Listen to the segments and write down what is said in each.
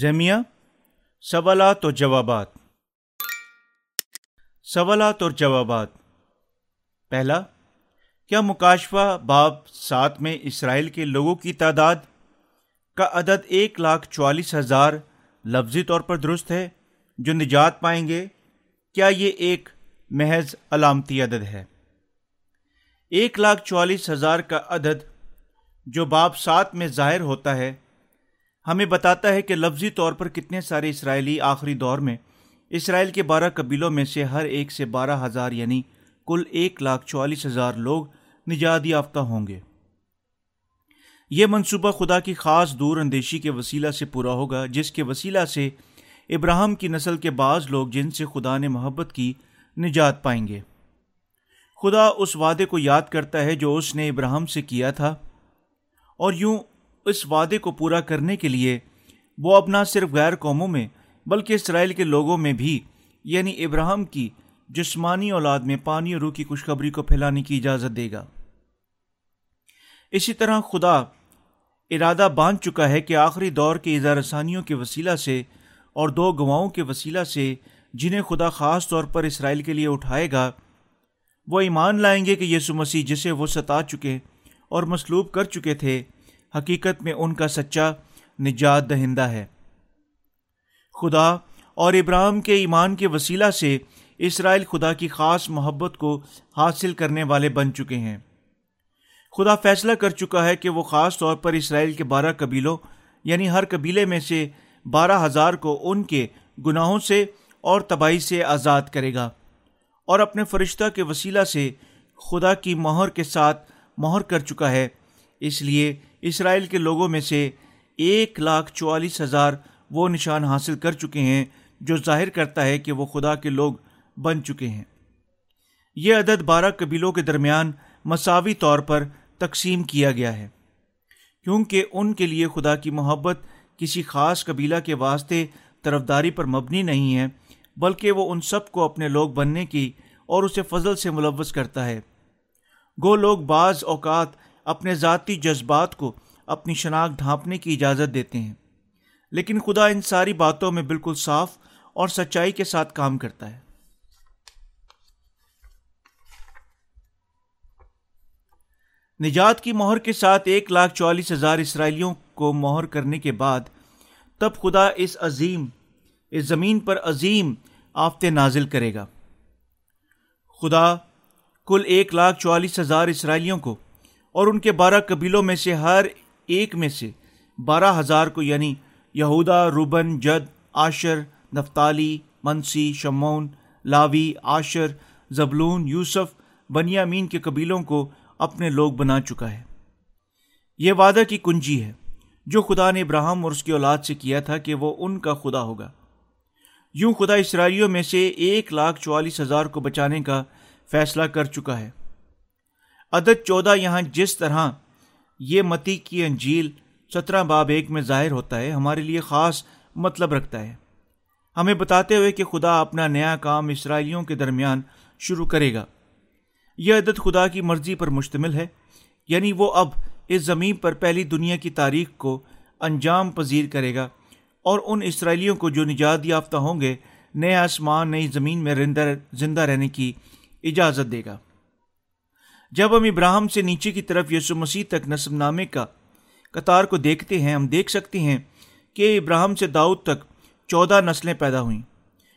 زمیہ سوالات اور جوابات۔ سوالات اور جوابات۔ پہلا، کیا مکاشفہ باب سات میں اسرائیل کے لوگوں کی تعداد کا عدد ایک لاکھ چوالیس ہزار لفظی طور پر درست ہے جو نجات پائیں گے؟ کیا یہ ایک محض علامتی عدد ہے؟ ایک لاکھ چوالیس ہزار کا عدد جو باب سات میں ظاہر ہوتا ہے ہمیں بتاتا ہے کہ لفظی طور پر کتنے سارے اسرائیلی آخری دور میں، اسرائیل کے بارہ قبیلوں میں سے ہر ایک سے بارہ ہزار یعنی کل ایک لاکھ چوالیس ہزار لوگ نجات یافتہ ہوں گے۔ یہ منصوبہ خدا کی خاص دور اندیشی کے وسیلہ سے پورا ہوگا، جس کے وسیلہ سے ابراہم کی نسل کے بعض لوگ جن سے خدا نے محبت کی نجات پائیں گے۔ خدا اس وعدے کو یاد کرتا ہے جو اس نے ابراہم سے کیا تھا۔ اور یوں اس وعدے کو پورا کرنے کے لیے، وہ اب نہ صرف غیر قوموں میں، بلکہ اسرائیل کے لوگوں میں بھی یعنی ابراہم کی جسمانی اولاد میں پانی اور روح کی خوشخبری کو پھیلانے کی اجازت دے گا۔ اسی طرح خدا ارادہ باندھ چکا ہے کہ آخری دور کے اظہار رسانیوں کے وسیلہ سے اور دو گواؤں کے وسیلہ سے جنہیں خدا خاص طور پر اسرائیل کے لیے اٹھائے گا، وہ ایمان لائیں گے کہ یسو مسیح جسے وہ ستا چکے اور مسلوب کر چکے تھے حقیقت میں ان کا سچا نجات دہندہ ہے۔ خدا اور ابراہم کے ایمان کے وسیلہ سے اسرائیل خدا کی خاص محبت کو حاصل کرنے والے بن چکے ہیں۔ خدا فیصلہ کر چکا ہے کہ وہ خاص طور پر اسرائیل کے بارہ قبیلوں یعنی ہر قبیلے میں سے بارہ ہزار کو ان کے گناہوں سے اور تباہی سے آزاد کرے گا اور اپنے فرشتہ کے وسیلہ سے خدا کی مہر کے ساتھ مہر کر چکا ہے۔ اس لیے اسرائیل کے لوگوں میں سے ایک لاکھ چوالیس ہزار وہ نشان حاصل کر چکے ہیں جو ظاہر کرتا ہے کہ وہ خدا کے لوگ بن چکے ہیں۔ یہ عدد بارہ قبیلوں کے درمیان مساوی طور پر تقسیم کیا گیا ہے۔ کیونکہ ان کے لیے خدا کی محبت کسی خاص قبیلہ کے واسطے طرفداری پر مبنی نہیں ہے، بلکہ وہ ان سب کو اپنے لوگ بننے کی اور اسے فضل سے ملوث کرتا ہے۔ گو لوگ بعض اوقات اپنے ذاتی جذبات کو اپنی شناخت ڈھانپنے کی اجازت دیتے ہیں۔ لیکن خدا ان ساری باتوں میں بالکل صاف اور سچائی کے ساتھ کام کرتا ہے۔ نجات کی مہر کے ساتھ ایک لاکھ چوالیس ہزار اسرائیلیوں کو مہر کرنے کے بعد تب خدا اس عظیم، اس زمین پر عظیم آفتے نازل کرے گا۔ خدا کل ایک لاکھ چوالیس ہزار اسرائیلیوں کو اور ان کے بارہ قبیلوں میں سے ہر ایک میں سے بارہ ہزار کو یعنی یہودا، روبن، جد آشر نفتالی، منسی شمون لاوی آشر زبلون، یوسف، بنیامین کے قبیلوں کو اپنے لوگ بنا چکا ہے۔ یہ وعدہ کی کنجی ہے، جو خدا نے ابراہم اور اس کی اولاد سے کیا تھا کہ وہ ان کا خدا ہوگا۔ یوں خدا اسرائیلیوں میں سے ایک لاکھ چوالیس ہزار کو بچانے کا فیصلہ کر چکا ہے۔ عدد چودہ یہاں جس طرح یہ متی کی انجیل سترہ باب ایک میں ظاہر ہوتا ہے، ہمارے لیے خاص مطلب رکھتا ہے۔ ہمیں بتاتے ہوئے کہ خدا اپنا نیا کام اسرائیلیوں کے درمیان شروع کرے گا۔ یہ عدد خدا کی مرضی پر مشتمل ہے یعنی وہ اب اس زمین پر پہلی دنیا کی تاریخ کو انجام پذیر کرے گا اور ان اسرائیلیوں کو جو نجات یافتہ ہوں گے، نئے آسمان، نئی زمین میں زندہ رہنے کی اجازت دے گا۔ جب ہم ابراہم سے نیچے کی طرف یسو مسیح تک نصب نامے کا قطار کو دیکھتے ہیں، ہم دیکھ سکتے ہیں کہ ابراہم سے داؤد تک چودہ نسلیں پیدا ہوئیں۔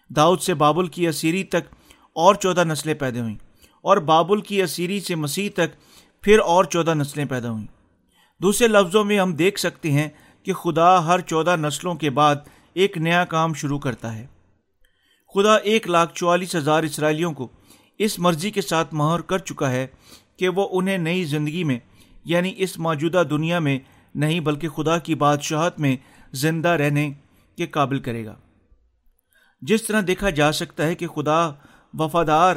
داؤد سے بابل کی اسیری تک اور چودہ نسلیں پیدا ہوئیں۔ اور بابل کی اسیری سے مسیح تک پھر اور چودہ نسلیں پیدا ہوئیں۔ دوسرے لفظوں میں ہم دیکھ سکتے ہیں کہ خدا ہر چودہ نسلوں کے بعد ایک نیا کام شروع کرتا ہے۔ خدا ایک لاکھ چوالیس ہزار اسرائیلیوں کو اس مرضی کے ساتھ مہر کر چکا ہے کہ وہ انہیں نئی زندگی میں یعنی اس موجودہ دنیا میں نہیں، بلکہ خدا کی بادشاہت میں زندہ رہنے کے قابل کرے گا۔ جس طرح دیکھا جا سکتا ہے کہ خدا وفادار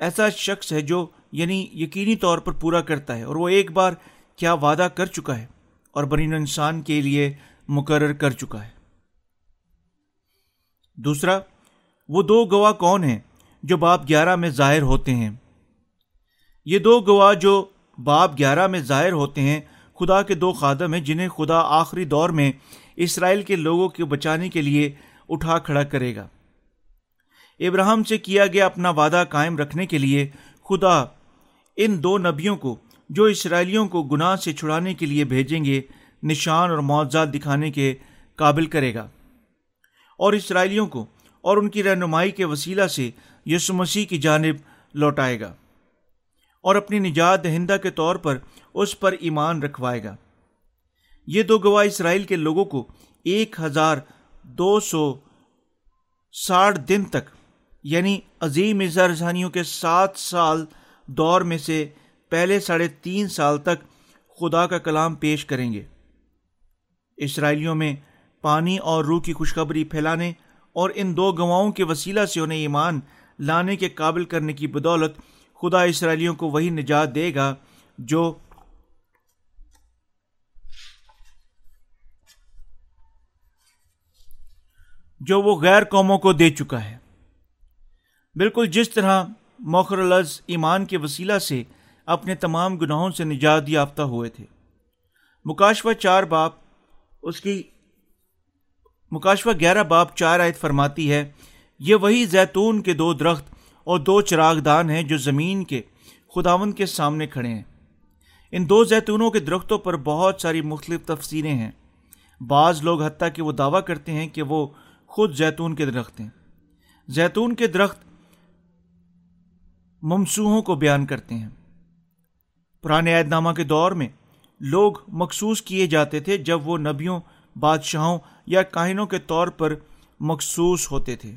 ایسا شخص ہے جو یعنی یقینی طور پر پورا کرتا ہے، اور وہ ایک بار کیا وعدہ کر چکا ہے اور برین انسان کے لیے مقرر کر چکا ہے۔ دوسرا، وہ دو گواہ کون ہیں جو باپ گیارہ میں ظاہر ہوتے ہیں؟ یہ دو گواہ جو باب گیارہ میں ظاہر ہوتے ہیں، خدا کے دو خادم ہیں جنہیں خدا آخری دور میں اسرائیل کے لوگوں کے بچانے کے لیے اٹھا کھڑا کرے گا۔ ابراہم سے کیا گیا اپنا وعدہ قائم رکھنے کے لیے، خدا ان دو نبیوں کو جو اسرائیلیوں کو گناہ سے چھڑانے کے لیے بھیجیں گے، نشان اور معاوضات دکھانے کے قابل کرے گا۔ اور اسرائیلیوں کو اور ان کی رہنمائی کے وسیلہ سے یسو مسیح کی جانب لوٹائے گا۔ اور اپنی نجات دہندہ کے طور پر اس پر ایمان رکھوائے گا۔ یہ دو گواہ اسرائیل کے لوگوں کو ایک ہزار دو سو ساٹھ دن تک یعنی عظیم اظہارثانیوں کے سات سال دور میں سے پہلے ساڑھے تین سال تک خدا کا کلام پیش کریں گے۔ اسرائیلیوں میں پانی اور روح کی خوشخبری پھیلانے اور ان دو گواہوں کے وسیلہ سے انہیں ایمان لانے کے قابل کرنے کی بدولت خدا اسرائیلیوں کو وہی نجات دے گا جو جو وہ غیر قوموں کو دے چکا ہے۔ بالکل جس طرح موخر الز ایمان کے وسیلہ سے اپنے تمام گناہوں سے نجات یافتہ ہوئے تھے۔ مکاشوہ چار باپ، اس کی مکاشوہ گیارہ باپ چار آیت فرماتی ہے، یہ وہی زیتون کے دو درخت اور دو چراغ دان ہیں جو زمین کے خداون کے سامنے کھڑے ہیں۔ ان دو زیتونوں کے درختوں پر بہت ساری مختلف تفصیلیں ہیں۔ بعض لوگ حتیٰ کہ وہ دعویٰ کرتے ہیں کہ وہ خود زیتون کے درخت ہیں۔ زیتون کے درخت ممسوحوں کو بیان کرتے ہیں۔ پرانے عید نامہ کے دور میں لوگ مخصوص کیے جاتے تھے جب وہ نبیوں، بادشاہوں یا کاہنوں کے طور پر مخصوص ہوتے تھے۔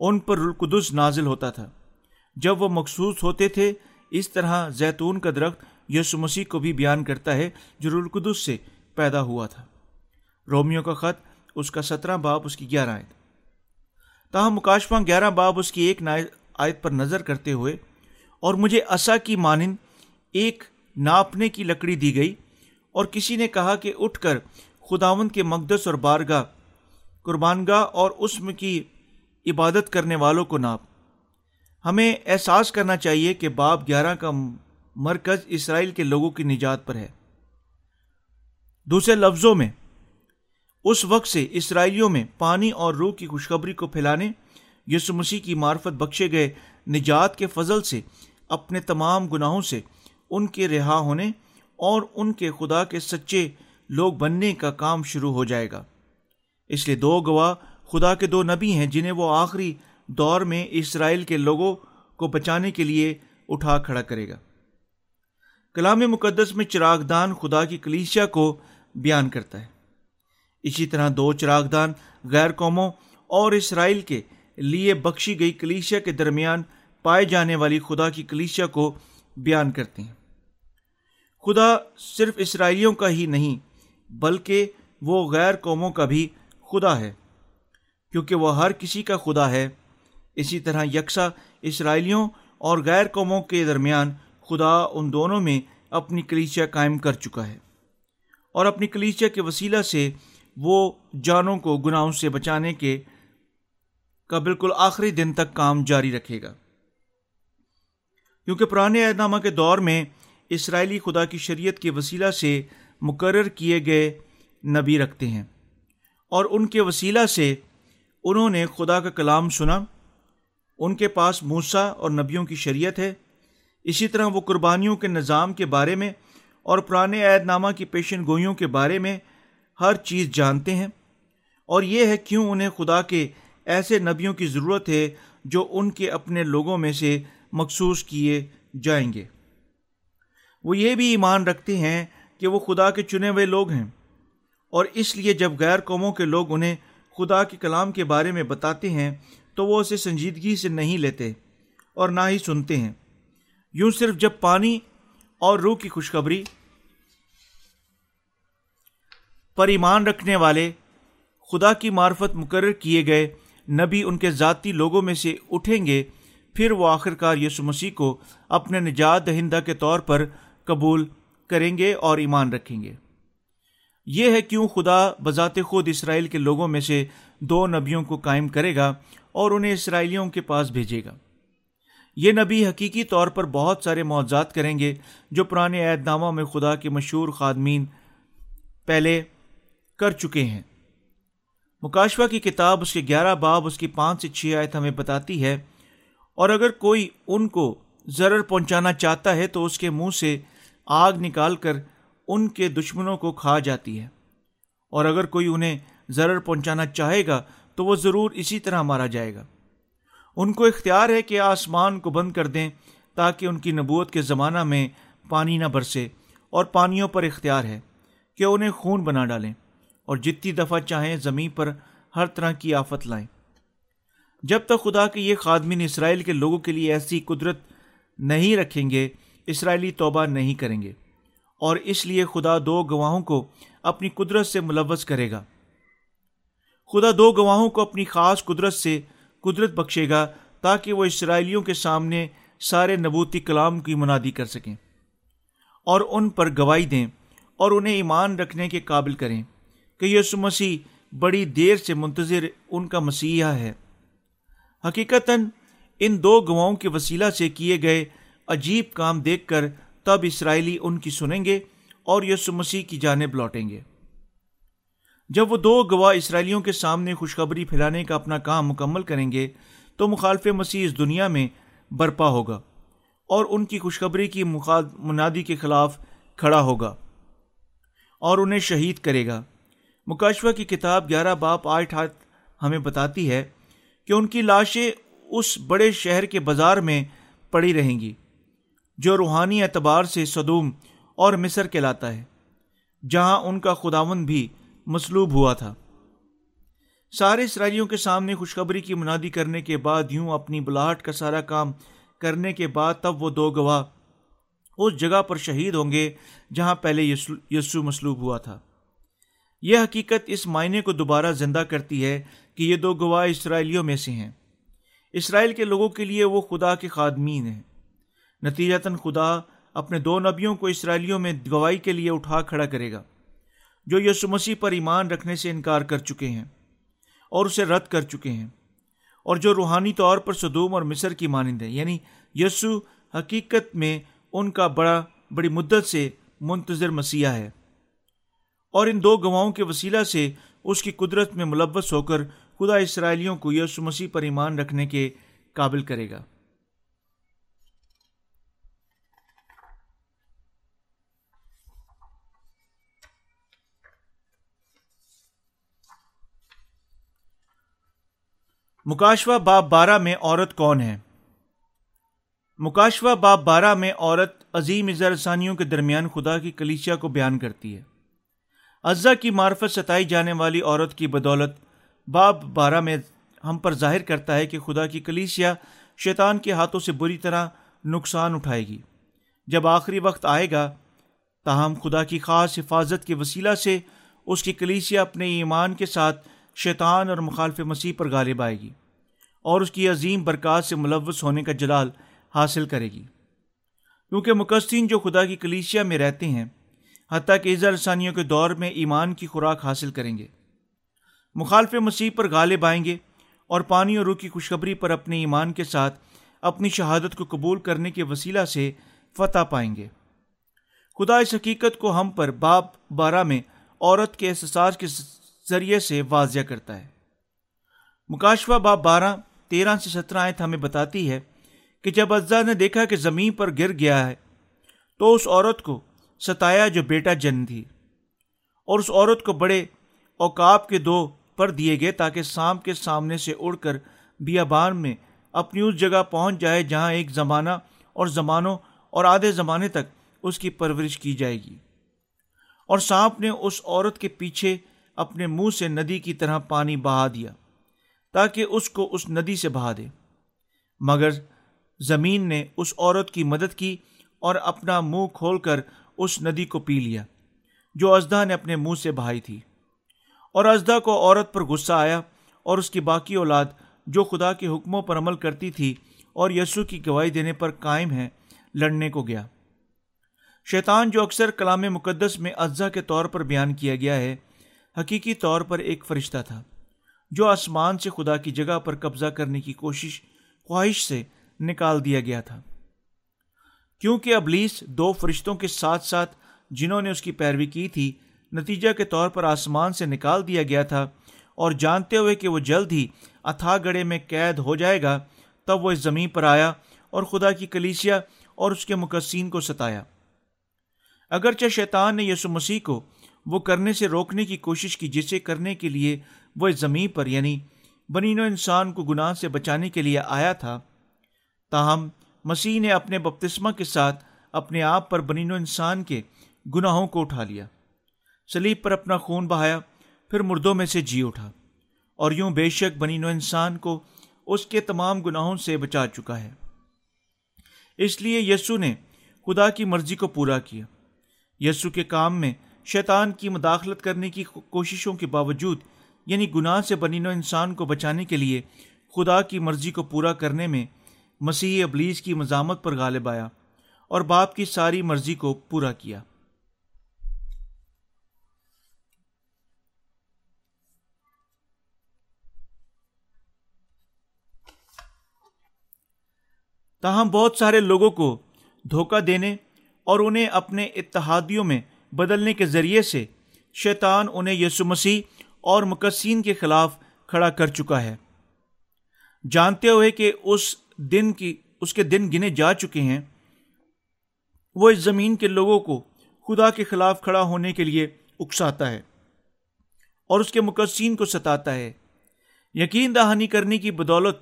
ان پر رلقدس نازل ہوتا تھا۔ جب وہ مخصوص ہوتے تھے، اس طرح زیتون کا درخت یسو مسیح کو بھی بیان کرتا ہے جو رلقدس سے پیدا ہوا تھا۔ رومیو کا خط اس کا سترہ باب اس کی گیارہ آیت۔ تاہم مکاشفہ گیارہ باب اس کی ایک آیت پر نظر کرتے ہوئے، اور مجھے اصا کی مانند ایک ناپنے کی لکڑی دی گئی، اور کسی نے کہا کہ اٹھ کر خداون کے مقدس اور بارگاہ قربان گاہ اور اسم کی عبادت کرنے والوں کو ناپ۔ ہمیں احساس کرنا چاہیے کہ باب گیارہ کا مرکز اسرائیل کے لوگوں کی نجات پر ہے۔ دوسرے لفظوں میں، اس وقت سے اسرائیلیوں میں پانی اور روح کی خوشخبری کو پھیلانے یسو مسیح کی معرفت بخشے گئے نجات کے فضل سے اپنے تمام گناہوں سے ان کے رہا ہونے اور ان کے خدا کے سچے لوگ بننے کا کام شروع ہو جائے گا۔ اس لیے دو گواہ خدا کے دو نبی ہیں جنہیں وہ آخری دور میں اسرائیل کے لوگوں کو بچانے کے لیے اٹھا کھڑا کرے گا۔ کلام مقدس میں چراغ دان خدا کی کلیشیا کو بیان کرتا ہے۔ اسی طرح دو چراغ دان غیر قوموں اور اسرائیل کے لیے بخشی گئی کلیشیا کے درمیان پائے جانے والی خدا کی کلیشیا کو بیان کرتے ہیں۔ خدا صرف اسرائیلیوں کا ہی نہیں، بلکہ وہ غیر قوموں کا بھی خدا ہے۔ کیونکہ وہ ہر کسی کا خدا ہے۔ اسی طرح یکساں اسرائیلیوں اور غیر قوموں کے درمیان خدا ان دونوں میں اپنی کلیچیا قائم کر چکا ہے۔ اور اپنی کلیچیا کے وسیلہ سے وہ جانوں کو گناہوں سے بچانے کے کا بالکل آخری دن تک کام جاری رکھے گا۔ کیونکہ پرانے عہد نامہ کے دور میں اسرائیلی خدا کی شریعت کے وسیلہ سے مقرر کیے گئے نبی رکھتے ہیں اور ان کے وسیلہ سے انہوں نے خدا کا کلام سنا، ان کے پاس موسا اور نبیوں کی شریعت ہے۔ اسی طرح وہ قربانیوں کے نظام کے بارے میں اور پرانے عید نامہ کی پیشن گوئیوں کے بارے میں ہر چیز جانتے ہیں۔ اور یہ ہے کیوں انہیں خدا کے ایسے نبیوں کی ضرورت ہے جو ان کے اپنے لوگوں میں سے مخصوص کیے جائیں گے۔ وہ یہ بھی ایمان رکھتے ہیں کہ وہ خدا کے چنے ہوئے لوگ ہیں اور اس لیے جب غیر قوموں کے لوگ انہیں خدا کے کلام کے بارے میں بتاتے ہیں تو وہ اسے سنجیدگی سے نہیں لیتے اور نہ ہی سنتے ہیں۔ یوں صرف جب پانی اور روح کی خوشخبری پر ایمان رکھنے والے خدا کی معرفت مقرر کیے گئے نبی ان کے ذاتی لوگوں میں سے اٹھیں گے، پھر وہ آخرکار یسو مسیح کو اپنے نجات دہندہ کے طور پر قبول کریں گے اور ایمان رکھیں گے۔ یہ ہے کیوں خدا بذات خود اسرائیل کے لوگوں میں سے دو نبیوں کو قائم کرے گا اور انہیں اسرائیلیوں کے پاس بھیجے گا۔ یہ نبی حقیقی طور پر بہت سارے معاوضات کریں گے جو پرانے عہد ناموں میں خدا کے مشہور خادمین پہلے کر چکے ہیں۔ مکاشوہ کی کتاب اس کے گیارہ باب، اس کی پانچ سے چھ آیت ہمیں بتاتی ہے، اور اگر کوئی ان کو ضرر پہنچانا چاہتا ہے تو اس کے منہ سے آگ نکال کر ان کے دشمنوں کو کھا جاتی ہے۔ اور اگر کوئی انہیں ضرر پہنچانا چاہے گا، تو وہ ضرور اسی طرح مارا جائے گا۔ ان کو اختیار ہے کہ آسمان کو بند کر دیں تاکہ ان کی نبوت کے زمانہ میں پانی نہ برسے، اور پانیوں پر اختیار ہے کہ انہیں خون بنا ڈالیں، اور جتنی دفعہ چاہیں زمین پر ہر طرح کی آفت لائیں۔ جب تک خدا کے یہ خادمین اسرائیل کے لوگوں کے لیے ایسی قدرت نہیں رکھیں گے، اسرائیلی توبہ نہیں کریں گے۔ اور اس لیے خدا دو گواہوں کو اپنی قدرت سے ملوث کرے گا۔ خدا دو گواہوں کو اپنی خاص قدرت سے قدرت بخشے گا تاکہ وہ اسرائیلیوں کے سامنے سارے نبوتی کلام کی منادی کر سکیں اور ان پر گواہی دیں اور انہیں ایمان رکھنے کے قابل کریں کہ یسو مسیح بڑی دیر سے منتظر ان کا مسیحا ہے۔ حقیقتاً ان دو گواہوں کے وسیلہ سے کیے گئے عجیب کام دیکھ کر تب اسرائیلی ان کی سنیں گے اور یسو مسیح کی جانب لوٹیں گے۔ جب وہ دو گواہ اسرائیلیوں کے سامنے خوشخبری پھیلانے کا اپنا کام مکمل کریں گے، تو مخالف مسیح اس دنیا میں برپا ہوگا اور ان کی خوشخبری کی منادی کے خلاف کھڑا ہوگا اور انہیں شہید کرے گا۔ مکاشوہ کی کتاب گیارہ باپ آٹھ ہاتھ ہمیں بتاتی ہے کہ ان کی لاشیں اس بڑے شہر کے بازار میں پڑی رہیں گی۔ جو روحانی اعتبار سے صدوم اور مصر کہلاتا ہے، جہاں ان کا خداون بھی مصلوب ہوا تھا۔ سارے اسرائیلیوں کے سامنے خوشخبری کی منادی کرنے کے بعد یوں اپنی بلاہٹ کا سارا کام کرنے کے بعد تب وہ دو گواہ اس جگہ پر شہید ہوں گے جہاں پہلے یسو مصلوب ہوا تھا۔ یہ حقیقت اس معنی کو دوبارہ زندہ کرتی ہے کہ یہ دو گواہ اسرائیلیوں میں سے ہیں۔ اسرائیل کے لوگوں کے لیے وہ خدا کے خادمین ہیں۔ نتیجتاً خدا اپنے دو نبیوں کو اسرائیلیوں میں گواہی کے لیے اٹھا کھڑا کرے گا، جو یسو مسیح پر ایمان رکھنے سے انکار کر چکے ہیں اور اسے رد کر چکے ہیں اور جو روحانی طور پر صدوم اور مصر کی مانند ہے یعنی یسو حقیقت میں ان کا بڑا، بڑی مدت سے منتظر مسیح ہے اور ان دو گواہوں کے وسیلہ سے اس کی قدرت میں ملوث ہو کر خدا اسرائیلیوں کو یسو مسیح پر ایمان رکھنے کے قابل کرے گا۔ مکاشوا باب بارہ میں عورت کون ہے؟ مکاشوا باب بارہ میں عورت عظیم اظہارثانیوں کے درمیان خدا کی کلیچیا کو بیان کرتی ہے۔ اجزا کی معرفت ستائی جانے والی عورت کی بدولت باب بارہ میں ہم پر ظاہر کرتا ہے کہ خدا کی کلیسیا شیطان کے ہاتھوں سے بری طرح نقصان اٹھائے گی۔ جب آخری وقت آئے گا، تاہم خدا کی خاص حفاظت کے وسیلہ سے اس کی کلیسیا اپنے ایمان کے ساتھ شیطان اور مخالف مسیح پر غالب آئے گی اور اس کی عظیم برکات سے ملوث ہونے کا جلال حاصل کرے گی۔ کیونکہ مقصین جو خدا کی کلیسیا میں رہتے ہیں، حتیٰ کہ اظہار رسانیوں کے دور میں ایمان کی خوراک حاصل کریں گے۔ مخالف مسیح پر غالب آئیں گے اور پانی اور روح کی خوشخبری پر اپنے ایمان کے ساتھ اپنی شہادت کو قبول کرنے کے وسیلہ سے فتح پائیں گے۔ خدا اس حقیقت کو ہم پر باپ، بارہ میں عورت کے احساس کے ذریعے سے واضح کرتا ہے۔ مکاشوہ باب بارہ، تیرہ سے سترہ آیت ہمیں بتاتی ہے کہ جب اجزا نے دیکھا کہ زمین پر گر گیا ہے، تو اس عورت کو ستایا جو بیٹا جن تھی اور اس عورت کو بڑے اوقاب کے دو پر دیے گئے تاکہ سام کے سامنے سے اڑ کر بیابان میں اپنی اس جگہ پہنچ جائے جہاں ایک زمانہ اور زمانوں اور آدھے زمانے تک اس کی پرورش کی جائے گی۔ اور سانپ نے اس عورت کے پیچھے اپنے منہ سے ندی کی طرح پانی بہا دیا تاکہ اس کو اس ندی سے بہا دے۔ مگر زمین نے اس عورت کی مدد کی اور اپنا منہ کھول کر اس ندی کو پی لیا، جو ازدا نے اپنے منہ سے بہائی تھی۔ اور ازدا کو عورت پر غصہ آیا اور اس کی باقی اولاد، جو خدا کے حکموں پر عمل کرتی تھی اور یسو کی گواہی دینے پر قائم ہے لڑنے کو گیا۔ شیطان جو اکثر کلام مقدس میں اجزا کے طور پر بیان کیا گیا ہے حقیقی طور پر ایک فرشتہ تھا، جو آسمان سے خدا کی جگہ پر قبضہ کرنے کی کوشش، خواہش سے نکال دیا گیا تھا۔ کیونکہ ابلیس دو فرشتوں کے ساتھ ساتھ جنہوں نے اس کی پیروی کی تھی، نتیجہ کے طور پر آسمان سے نکال دیا گیا تھا اور جانتے ہوئے کہ وہ جلد ہی اتھا گڑے میں قید ہو جائے گا، تب وہ اس زمین پر آیا اور خدا کی کلیسیا اور اس کے مقصین کو ستایا۔ اگرچہ شیطان نے یسو مسیح کو وہ کرنے سے روکنے کی کوشش کی، جسے کرنے کے لیے وہ زمین پر یعنی بنین و انسان کو گناہ سے بچانے کے لیے آیا تھا۔ تاہم، مسیح نے اپنے بپتسمہ کے ساتھ اپنے آپ پر بنین و انسان کے گناہوں کو اٹھا لیا۔ سلیب پر اپنا خون بہایا، پھر مردوں میں سے جی اٹھا۔ اور یوں بے شک بنین و انسان کو اس کے تمام گناہوں سے بچا چکا ہے۔ اس لیے یسو نے خدا کی مرضی کو پورا کیا۔ یسو کے کام میں شیطان کی مداخلت کرنے کی کوششوں کے باوجود یعنی گناہ سے بنین و انسان کو بچانے کے لیے خدا کی مرضی کو پورا کرنے میں مسیح ابلیس کی مزامت پر غالب آیا اور باپ کی ساری مرضی کو پورا کیا۔ تاہم بہت سارے لوگوں کو دھوکہ دینے اور انہیں اپنے اتحادیوں میں بدلنے کے ذریعے سے شیطان انہیں یسو مسیح اور مقصین کے خلاف کھڑا کر چکا ہے۔ جانتے ہوئے کہ اس دن کی، اس کے دن گنے جا چکے ہیں، وہ اس زمین کے لوگوں کو خدا کے خلاف کھڑا ہونے کے لیے اکساتا ہے اور اس کے مقصین کو ستاتا ہے۔ یقین دہانی کرنے کی بدولت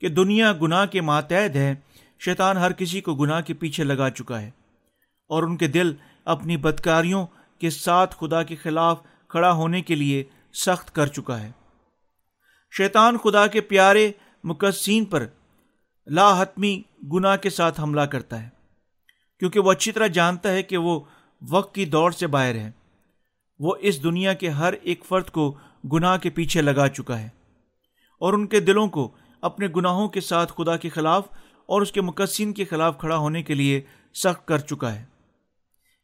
کہ دنیا گناہ کے ماتحد ہے، شیطان ہر کسی کو گناہ کے پیچھے لگا چکا ہے اور ان کے دل اپنی بدکاریوں کے ساتھ خدا کے خلاف کھڑا ہونے کے لیے سخت کر چکا ہے۔ شیطان خدا کے پیارے مقصین پر لا حتمی گناہ کے ساتھ حملہ کرتا ہے، کیونکہ وہ اچھی طرح جانتا ہے کہ وہ وقت کی دوڑ سے باہر ہے۔ وہ اس دنیا کے ہر ایک فرد کو گناہ کے پیچھے لگا چکا ہے اور ان کے دلوں کو اپنے گناہوں کے ساتھ خدا کے خلاف اور اس کے مقصین کے خلاف کھڑا ہونے کے لیے سخت کر چکا ہے۔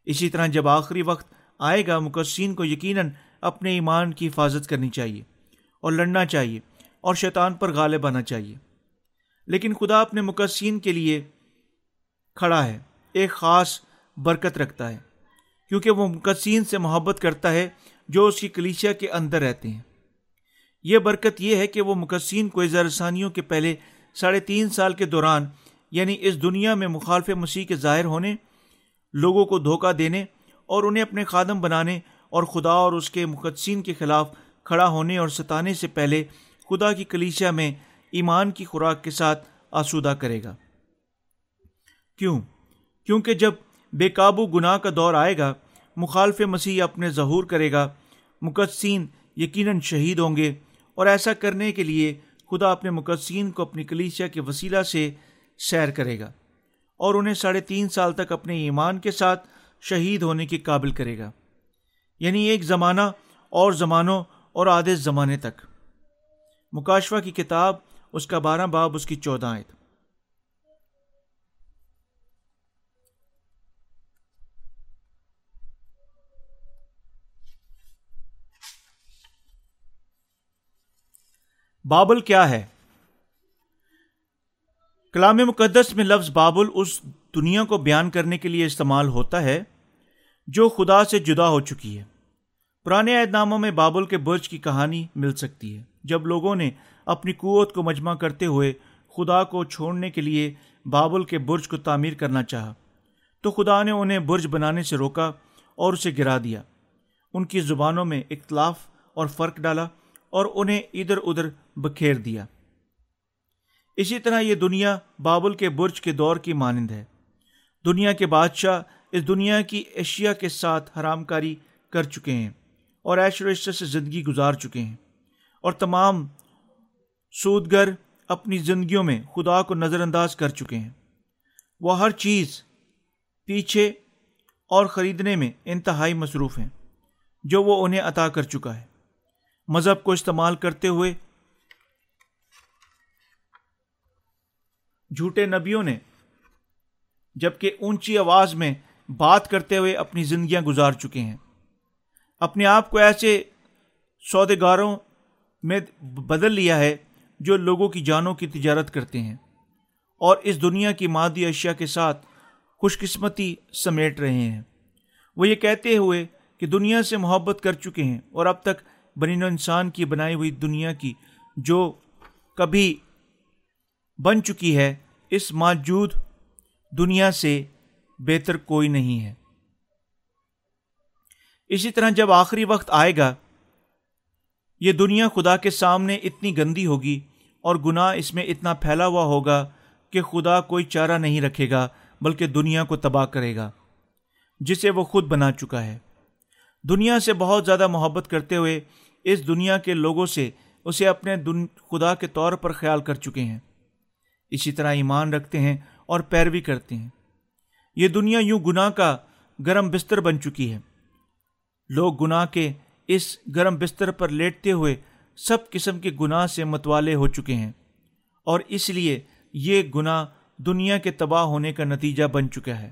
اسی طرح جب آخری وقت آئے گا مقصین کو یقیناً اپنے ایمان کی حفاظت کرنی چاہیے اور لڑنا چاہیے اور شیطان پر غالب آنا چاہیے۔ لیکن خدا اپنے مقصین کے لیے کھڑا ہے، ایک خاص برکت رکھتا ہے، کیونکہ وہ مقصین سے محبت کرتا ہے جو اس کی کلیشیا کے اندر رہتے ہیں۔ یہ برکت یہ ہے کہ وہ مقصین کو اظہارثانیوں کے پہلے ساڑھے تین سال کے دوران یعنی اس دنیا میں مخالف مسیح کے ظاہر ہونے لوگوں کو دھوکہ دینے اور انہیں اپنے خادم بنانے اور خدا اور اس کے مقدسین کے خلاف کھڑا ہونے اور ستانے سے پہلے خدا کی کلیسیا میں ایمان کی خوراک کے ساتھ آسودہ کرے گا۔ کیوں؟ کیونکہ جب بے قابو گناہ کا دور آئے گا، مخالف مسیح اپنے ظہور کرے گا، مقدسین یقیناً شہید ہوں گے اور ایسا کرنے کے لیے خدا اپنے مقدسین کو اپنی کلیسیا کے وسیلہ سے سیر کرے گا۔ اور انہیں ساڑھے تین سال تک اپنے ایمان کے ساتھ شہید ہونے کے قابل کرے گا۔ یعنی ایک زمانہ اور زمانوں اور آدھے زمانے تک۔ مکاشفہ کی کتاب، اس کا بارہ باب، اس کی چودہ آیت۔ بابل کیا ہے؟ کلام مقدس میں لفظ بابل اس دنیا کو بیان کرنے کے لیے استعمال ہوتا ہے جو خدا سے جدا ہو چکی ہے۔ پرانے عہد ناموں میں بابل کے برج کی کہانی مل سکتی ہے۔ جب لوگوں نے اپنی قوت کو مجمع کرتے ہوئے خدا کو چھوڑنے کے لیے بابل کے برج کو تعمیر کرنا چاہا، تو خدا نے انہیں برج بنانے سے روکا اور اسے گرا دیا۔ ان کی زبانوں میں اختلاف اور فرق ڈالا اور انہیں ادھر ادھر بکھیر دیا۔ اسی طرح یہ دنیا بابل کے برج کے دور کی مانند ہے۔ دنیا کے بادشاہ اس دنیا کی اشیاء کے ساتھ حرام کاری کر چکے ہیں اور عیش و عشت سے زندگی گزار چکے ہیں۔ اور تمام سودگر اپنی زندگیوں میں خدا کو نظر انداز کر چکے ہیں۔ وہ ہر چیز پیچھے اور خریدنے میں انتہائی مصروف ہیں، جو وہ انہیں عطا کر چکا ہے۔ مذہب کو استعمال کرتے ہوئے جھوٹے نبیوں نے، جبکہ اونچی آواز میں بات کرتے ہوئے اپنی زندگیاں گزار چکے ہیں۔ اپنے آپ کو ایسے سودےگاروں میں بدل لیا ہے جو لوگوں کی جانوں کی تجارت کرتے ہیں اور اس دنیا کی مادی اشیاء کے ساتھ خوش قسمتی سمیٹ رہے ہیں۔ وہ یہ کہتے ہوئے کہ دنیا سے محبت کر چکے ہیں اور اب تک بنین و انسان کی بنائی ہوئی دنیا کی جو کبھی بن چکی ہے، اس موجود دنیا سے بہتر کوئی نہیں ہے۔ اسی طرح جب آخری وقت آئے گا، یہ دنیا خدا کے سامنے اتنی گندی ہوگی اور گناہ اس میں اتنا پھیلا ہوا ہوگا کہ خدا کوئی چارہ نہیں رکھے گا، بلکہ دنیا کو تباہ کرے گا، جسے وہ خود بنا چکا ہے۔ دنیا سے بہت زیادہ محبت کرتے ہوئے اس دنیا کے لوگوں سے اسے اپنے خدا کے طور پر خیال کر چکے ہیں۔ اسی طرح ایمان رکھتے ہیں اور پیروی کرتے ہیں۔ یہ دنیا یوں گناہ کا گرم بستر بن چکی ہے۔ لوگ گناہ کے اس گرم بستر پر لیٹتے ہوئے سب قسم کے گناہ سے متوالے ہو چکے ہیں۔ اور اس لیے یہ گناہ دنیا کے تباہ ہونے کا نتیجہ بن چکا ہے۔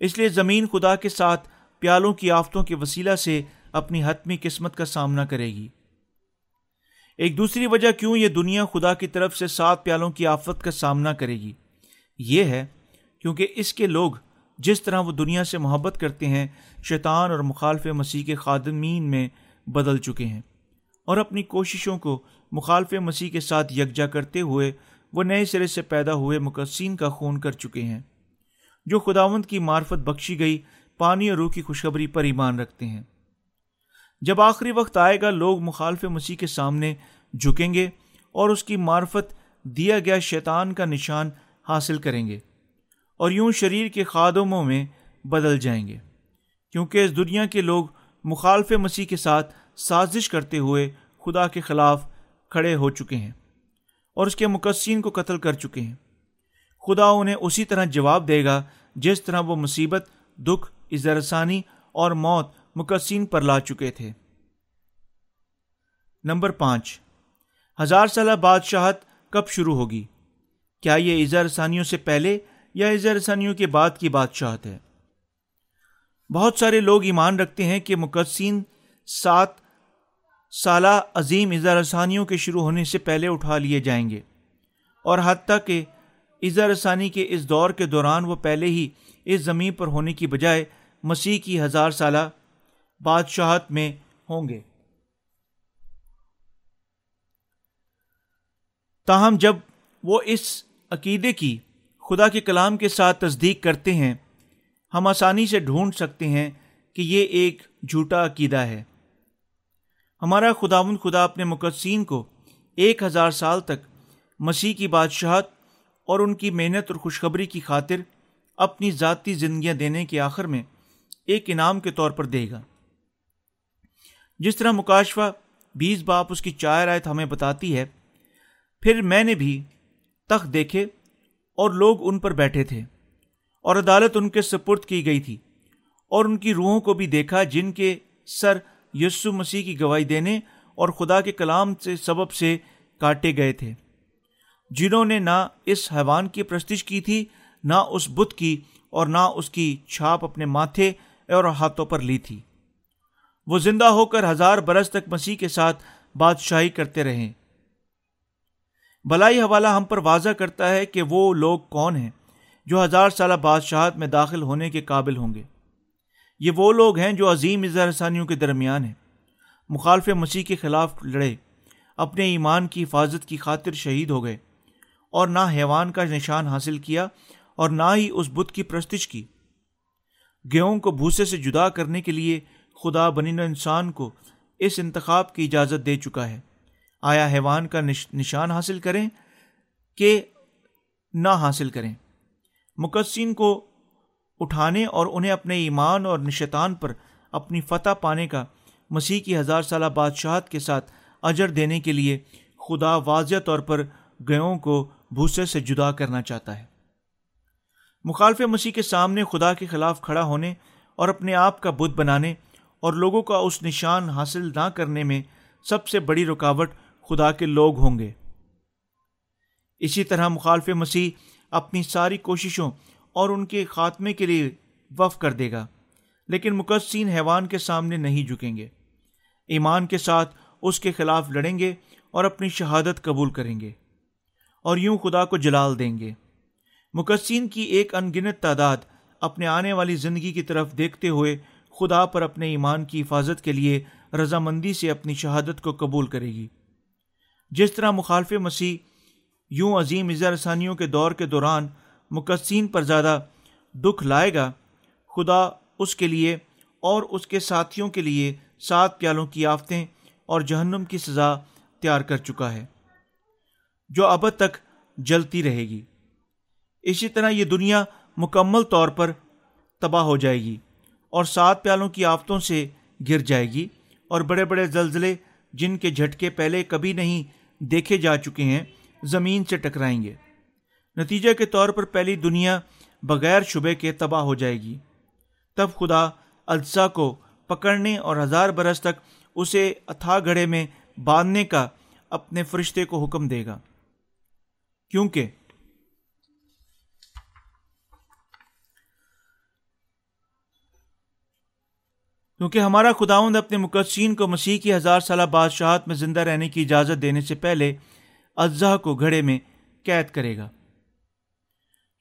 اس لیے زمین خدا کے ساتھ پیالوں کی آفتوں کے وسیلہ سے اپنی حتمی قسمت کا سامنا کرے گی۔ ایک دوسری وجہ کیوں یہ دنیا خدا کی طرف سے سات پیالوں کی آفت کا سامنا کرے گی؟ یہ ہے کیونکہ اس کے لوگ جس طرح وہ دنیا سے محبت کرتے ہیں، شیطان اور مخالف مسیح کے خادمین میں بدل چکے ہیں۔ اور اپنی کوششوں کو مخالف مسیح کے ساتھ یکجا کرتے ہوئے وہ نئے سرے سے پیدا ہوئے مقصین کا خون کر چکے ہیں۔ جو خداوند کی معرفت بخشی گئی، پانی اور روح کی خوشخبری پر ایمان رکھتے ہیں۔ جب آخری وقت آئے گا، لوگ مخالف مسیح کے سامنے جھکیں گے اور اس کی معرفت دیا گیا شیطان کا نشان حاصل کریں گے اور یوں شریر کے خادموں میں بدل جائیں گے۔ کیونکہ اس دنیا کے لوگ مخالف مسیح کے ساتھ سازش کرتے ہوئے خدا کے خلاف کھڑے ہو چکے ہیں اور اس کے مقصین کو قتل کر چکے ہیں۔ خدا انہیں اسی طرح جواب دے گا جس طرح وہ مصیبت، دکھ ازرسانی اور موت مقصین پر لا چکے تھے۔ نمبر پانچ، ہزار سالہ بادشاہت کب شروع ہوگی؟ کیا یہ اظہار ثانیوں سے پہلے یا اظہار ثانیوں کے بعد کی بادشاہت ہے؟ بہت سارے لوگ ایمان رکھتے ہیں کہ مقدسین سات سالہ عظیم اظہار ثانیوں کے شروع ہونے سے پہلے اٹھا لیے جائیں گے، اور حتیٰ کہ اظہار ثانی کے اس دور کے دوران وہ پہلے ہی اس زمین پر ہونے کی بجائے مسیح کی ہزار سالہ بادشاہت میں ہوں گے۔ تاہم جب وہ اس عقیدے کی خدا کے کلام کے ساتھ تصدیق کرتے ہیں، ہم آسانی سے ڈھونڈ سکتے ہیں کہ یہ ایک جھوٹا عقیدہ ہے۔ ہمارا خداون خدا اپنے مقدسین کو ایک ہزار سال تک مسیح کی بادشاہت اور ان کی محنت اور خوشخبری کی خاطر اپنی ذاتی زندگیاں دینے کے آخر میں ایک انعام کے طور پر دے گا۔ جس طرح مکاشفہ بیس باپ اس کی چائے آیت ہمیں بتاتی ہے، پھر میں نے بھی تخت دیکھے اور لوگ ان پر بیٹھے تھے اور عدالت ان کے سپرد کی گئی تھی اور ان کی روحوں کو بھی دیکھا جن کے سر یسو مسیح کی گواہی دینے اور خدا کے کلام سے سبب سے کاٹے گئے تھے۔ جنہوں نے نہ اس حیوان کی پرستش کی تھی، نہ اس بت کی اور نہ اس کی چھاپ اپنے ماتھے اور ہاتھوں پر لی تھی۔ وہ زندہ ہو کر ہزار برس تک مسیح کے ساتھ بادشاہی کرتے رہے بلائی حوالہ ہم پر واضح کرتا ہے کہ وہ لوگ کون ہیں جو ہزار سالہ بادشاہت میں داخل ہونے کے قابل ہوں گے۔ یہ وہ لوگ ہیں جو عظیم اظہار ثانیوں کے درمیان ہیں۔ مخالف مسیح کے خلاف لڑے، اپنے ایمان کی حفاظت کی خاطر شہید ہو گئے اور نہ حیوان کا نشان حاصل کیا اور نہ ہی اس بت کی پرستش کی۔ گیہوں کو بھوسے سے جدا کرنے کے لیے خدا بنین انسان کو اس انتخاب کی اجازت دے چکا ہے۔ آیا حیوان کا نشان حاصل کریں کہ نہ حاصل کریں؟ مقصین کو اٹھانے اور انہیں اپنے ایمان اور نشتان پر اپنی فتح پانے کا مسیح کی ہزار سالہ بادشاہت کے ساتھ اجر دینے کے لیے خدا واضح طور پر گیوں کو بھوسے سے جدا کرنا چاہتا ہے۔ مخالف مسیح کے سامنے خدا کے خلاف کھڑا ہونے اور اپنے آپ کا بدھ بنانے اور لوگوں کا اس نشان حاصل نہ کرنے میں سب سے بڑی رکاوٹ خدا کے لوگ ہوں گے۔ اسی طرح مخالف مسیح اپنی ساری کوششوں اور ان کے خاتمے کے لیے وف کر دے گا، لیکن مقصین حیوان کے سامنے نہیں جھکیں گے۔ ایمان کے ساتھ اس کے خلاف لڑیں گے اور اپنی شہادت قبول کریں گے، اور یوں خدا کو جلال دیں گے۔ مقصین کی ایک ان گنت تعداد اپنے آنے والی زندگی کی طرف دیکھتے ہوئے خدا پر اپنے ایمان کی حفاظت کے لیے رضامندی سے اپنی شہادت کو قبول کرے گی۔ جس طرح مخالف مسیح یوں عظیم اظہار رسانیوں کے دور کے دوران مقصین پر زیادہ دکھ لائے گا، خدا اس کے لیے اور اس کے ساتھیوں کے لیے سات پیالوں کی آفتیں اور جہنم کی سزا تیار کر چکا ہے، جو اب تک جلتی رہے گی۔ اسی طرح یہ دنیا مکمل طور پر تباہ ہو جائے گی۔ اور سات پیالوں کی آفتوں سے گر جائے گی اور بڑے بڑے زلزلے جن کے جھٹکے پہلے کبھی نہیں دیکھے جا چکے ہیں، زمین سے ٹکرائیں گے۔ نتیجے کے طور پر پہلی دنیا بغیر شبے کے تباہ ہو جائے گی۔ تب خدا اجزا کو پکڑنے اور ہزار برس تک اسے اتھا گڑھے میں باندھنے کا اپنے فرشتے کو حکم دے گا۔ کیونکہ کیونکہ ہمارا خداوند اپنے مقدسین کو مسیح کی ہزار سالہ بادشاہت میں زندہ رہنے کی اجازت دینے سے پہلے اجزا کو گھڑے میں قید کرے گا۔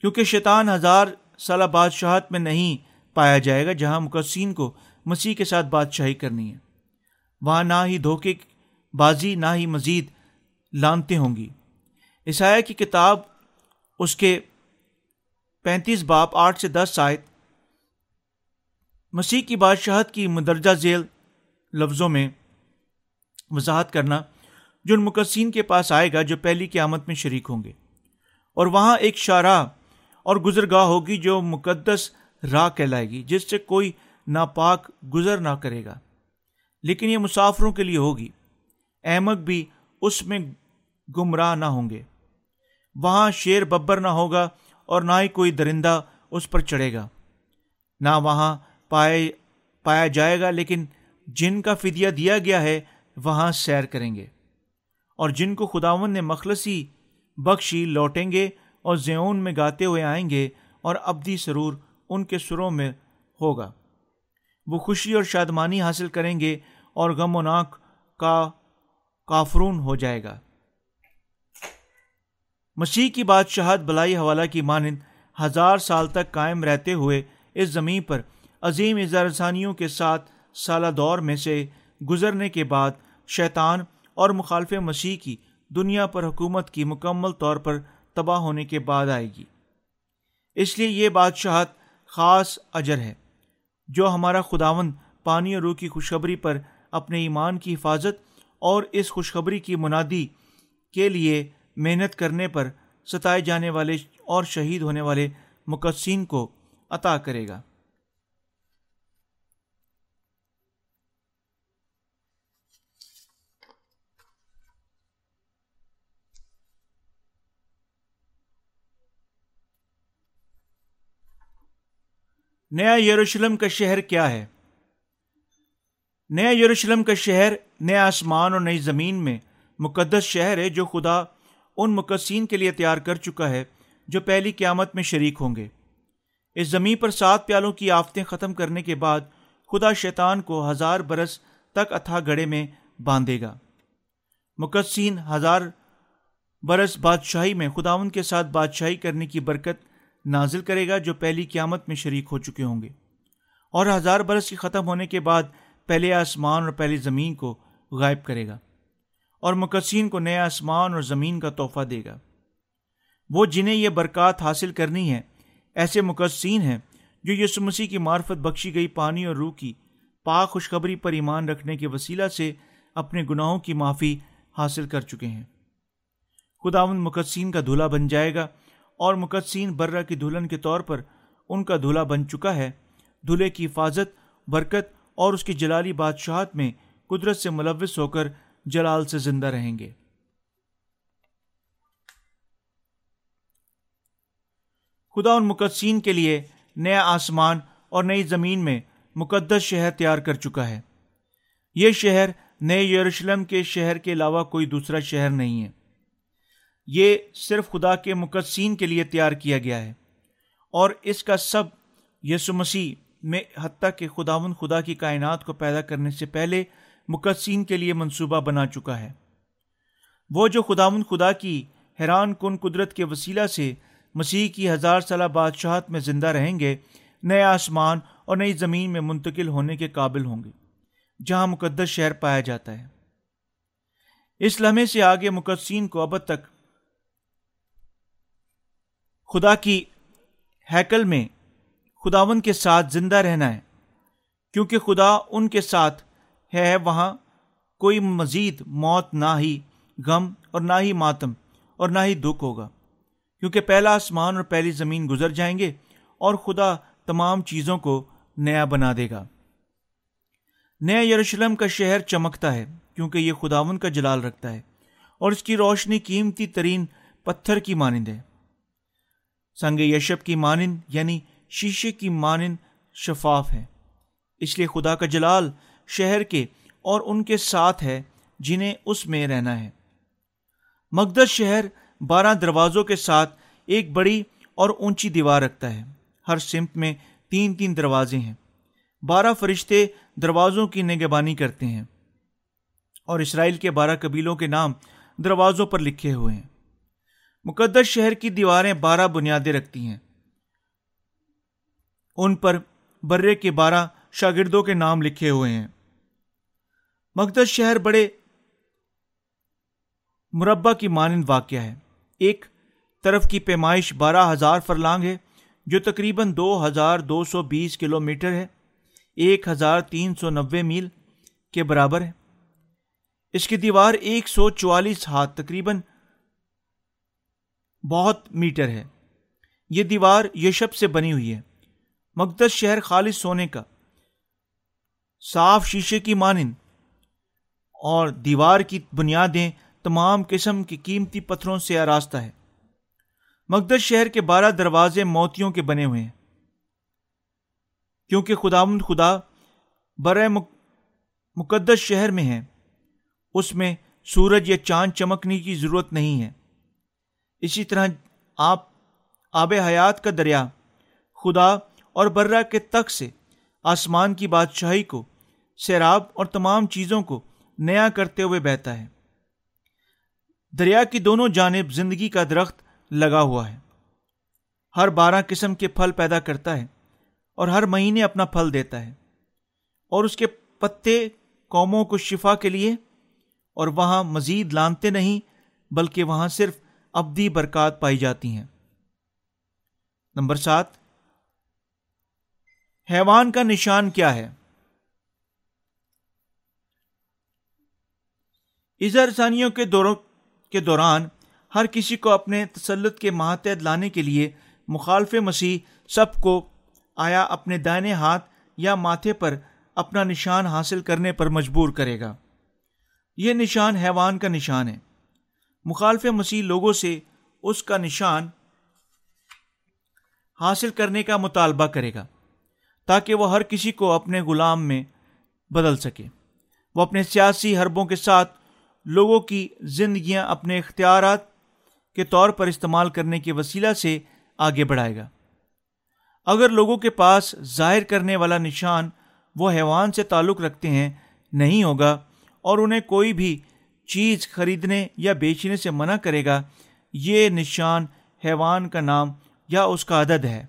کیونکہ شیطان ہزار سالہ بادشاہت میں نہیں پایا جائے گا جہاں مقدسین کو مسیح کے ساتھ بادشاہی کرنی ہے۔ وہاں نہ ہی دھوکے بازی، نہ ہی مزید لانتے ہوں گی۔ عیسائی کی کتاب اس کے پینتیس باپ آٹھ سے دس آیت مسیح کی بادشاہت کی مدرجہ ذیل لفظوں میں وضاحت کرنا جو ان مقصین کے پاس آئے گا جو پہلی قیامت میں شریک ہوں گے۔ اور وہاں ایک شارہ اور گزرگاہ ہوگی جو مقدس راہ کہلائے گی، جس سے کوئی ناپاک گزر نہ کرے گا۔ لیکن یہ مسافروں کے لیے ہوگی۔ احمد بھی اس میں گمراہ نہ ہوں گے۔ وہاں شیر ببر نہ ہوگا اور نہ ہی کوئی درندہ اس پر چڑھے گا۔ نہ وہاں پائے پایا جائے گا، لیکن جن کا فدیہ دیا گیا ہے، وہاں سیر کریں گے۔ اور جن کو خداون نے مخلصی بخشی لوٹیں گے اور زیون میں گاتے ہوئے آئیں گے، اور ابدی سرور ان کے سروں میں ہوگا۔ وہ خوشی اور شادمانی حاصل کریں گے اور غم و ناک کا کافرون ہو جائے گا۔ مسیح کی بادشاہت بلائی حوالہ کی مانند ہزار سال تک قائم رہتے ہوئے اس زمین پر عظیم اظہارثانیوں کے ساتھ سالہ دور میں سے گزرنے کے بعد شیطان اور مخالف مسیح کی دنیا پر حکومت کی مکمل طور پر تباہ ہونے کے بعد آئے گی۔ اس لیے یہ بادشاہت خاص اجر ہے، جو ہمارا خداون پانی اور روح کی خوشخبری پر اپنے ایمان کی حفاظت اور اس خوشخبری کی منادی کے لیے محنت کرنے پر ستائے جانے والے اور شہید ہونے والے مقصین کو عطا کرے گا۔ نیا یروشلم کا شہر کیا ہے؟ نیا یروشلم کا شہر نیا آسمان اور نئی زمین میں مقدس شہر ہے جو خدا ان مقدسین کے لیے تیار کر چکا ہے جو پہلی قیامت میں شریک ہوں گے۔ اس زمین پر سات پیالوں کی آفتیں ختم کرنے کے بعد خدا شیطان کو ہزار برس تک اتھا گڑے میں باندھے گا۔ مقدسین ہزار برس بادشاہی میں خداون کے ساتھ بادشاہی کرنے کی برکت نازل کرے گا جو پہلی قیامت میں شریک ہو چکے ہوں گے۔ اور ہزار برس کی ختم ہونے کے بعد پہلے آسمان اور پہلی زمین کو غائب کرے گا اور مقصین کو نیا آسمان اور زمین کا تحفہ دے گا۔ وہ جنہیں یہ برکات حاصل کرنی ہے، ایسے مقصین ہیں جو یسو مسیح کی معرفت بخشی گئی پانی اور روح کی پاک خوشخبری پر ایمان رکھنے کے وسیلہ سے اپنے گناہوں کی معافی حاصل کر چکے ہیں۔ خداون مقصین کا دھلا بن جائے گا اور مقدسین برہ کی دلہن کے طور پر ان کا دھلا بن چکا ہے۔ دھلے کی حفاظت، برکت اور اس کی جلالی بادشاہت میں قدرت سے ملوث ہو کر جلال سے زندہ رہیں گے۔ خدا ان مقدسین کے لیے نیا آسمان اور نئی زمین میں مقدس شہر تیار کر چکا ہے۔ یہ شہر نئے یروشلم کے شہر کے علاوہ کوئی دوسرا شہر نہیں ہے۔ یہ صرف خدا کے مقدسین کے لیے تیار کیا گیا ہے۔ اور اس کا سب یسو مسیح میں حتیٰ کہ خداون خدا کی کائنات کو پیدا کرنے سے پہلے مقدسین کے لیے منصوبہ بنا چکا ہے۔ وہ جو خداون خدا کی حیران کن قدرت کے وسیلہ سے مسیح کی ہزار سالہ بادشاہت میں زندہ رہیں گے، نئے آسمان اور نئی زمین میں منتقل ہونے کے قابل ہوں گے، جہاں مقدس شہر پایا جاتا ہے۔ اس لمحے سے آگے مقدسین کو اب تک خدا کی ہیکل میں خداون کے ساتھ زندہ رہنا ہے، کیونکہ خدا ان کے ساتھ ہے، وہاں کوئی مزید موت نہ ہی غم اور نہ ہی ماتم اور نہ ہی دکھ ہوگا۔ کیونکہ پہلا آسمان اور پہلی زمین گزر جائیں گے اور خدا تمام چیزوں کو نیا بنا دے گا۔ نیا یروشلم کا شہر چمکتا ہے، کیونکہ یہ خداون کا جلال رکھتا ہے اور اس کی روشنی قیمتی ترین پتھر کی مانند ہے۔ سنگ یشب کی مانند یعنی شیشے کی مانند شفاف ہے اس لیے خدا کا جلال شہر کے اور ان کے ساتھ ہے جنہیں اس میں رہنا ہے۔ مقدس شہر بارہ دروازوں کے ساتھ ایک بڑی اور اونچی دیوار رکھتا ہے۔ ہر سمت میں تین تین دروازے ہیں۔ بارہ فرشتے دروازوں کی نگبانی کرتے ہیں۔ اور اسرائیل کے بارہ قبیلوں کے نام دروازوں پر لکھے ہوئے ہیں۔ مقدس شہر کی دیواریں بارہ بنیادیں رکھتی ہیں۔ ان پر برے کے بارہ شاگردوں کے نام لکھے ہوئے ہیں۔ مقدس شہر بڑے مربع کی مانند واقع ہے۔ ایک طرف کی پیمائش بارہ ہزار فرلانگ ہے، جو تقریباً دو ہزار دو سو بیس کلو میٹر ہے۔ ایک ہزار تین سو نوے میل کے برابر ہے۔ اس کی دیوار ایک سو چوالیس ہاتھ، تقریباً بہت میٹر ہے۔ یہ دیوار یشب سے بنی ہوئی ہے۔ مقدس شہر خالص سونے کا۔ صاف شیشے کی مانند۔ اور دیوار کی بنیادیں تمام قسم کی قیمتی پتھروں سے آراستہ ہے۔ مقدس شہر کے بارہ دروازے موتیوں کے بنے ہوئے ہیں۔ کیونکہ خدا خدا برے مقدس شہر میں ہے۔ اس میں سورج یا چاند چمکنے کی ضرورت نہیں ہے۔ اسی طرح آپ آب حیات کا دریا، خدا اور برہ کے تک سے آسمان کی بادشاہی کو، سیراب اور تمام چیزوں کو نیا کرتے ہوئے بہتا ہے۔ دریا کی دونوں جانب زندگی کا درخت لگا ہوا ہے۔ ہر بارہ قسم کے پھل پیدا کرتا ہے اور ہر مہینے اپنا پھل دیتا ہے۔ اور اس کے پتے قوموں کو شفا کے لیے، اور وہاں مزید لانتے نہیں، بلکہ وہاں صرف ابدی برکات پائی جاتی ہیں۔ نمبر سات، حیوان کا نشان کیا ہے؟ اظہار کے دوروں کے دوران ہر کسی کو اپنے تسلط کے ماتحت لانے کے لیے مخالف مسیح سب کو آیا اپنے دائنے ہاتھ یا ماتھے پر اپنا نشان حاصل کرنے پر مجبور کرے گا۔ یہ نشان حیوان کا نشان ہے۔ مخالف مسیح لوگوں سے اس کا نشان حاصل کرنے کا مطالبہ کرے گا، تاکہ وہ ہر کسی کو اپنے غلام میں بدل سکے۔ وہ اپنے سیاسی حربوں کے ساتھ لوگوں کی زندگیاں اپنے اختیارات کے طور پر استعمال کرنے کے وسیلہ سے آگے بڑھائے گا۔ اگر لوگوں کے پاس ظاہر کرنے والا نشان وہ حیوان سے تعلق رکھتے ہیں، نہیں ہوگا اور انہیں کوئی بھی چیز خریدنے یا بیچنے سے منع کرے گا، یہ نشان حیوان کا نام یا اس کا عدد ہے۔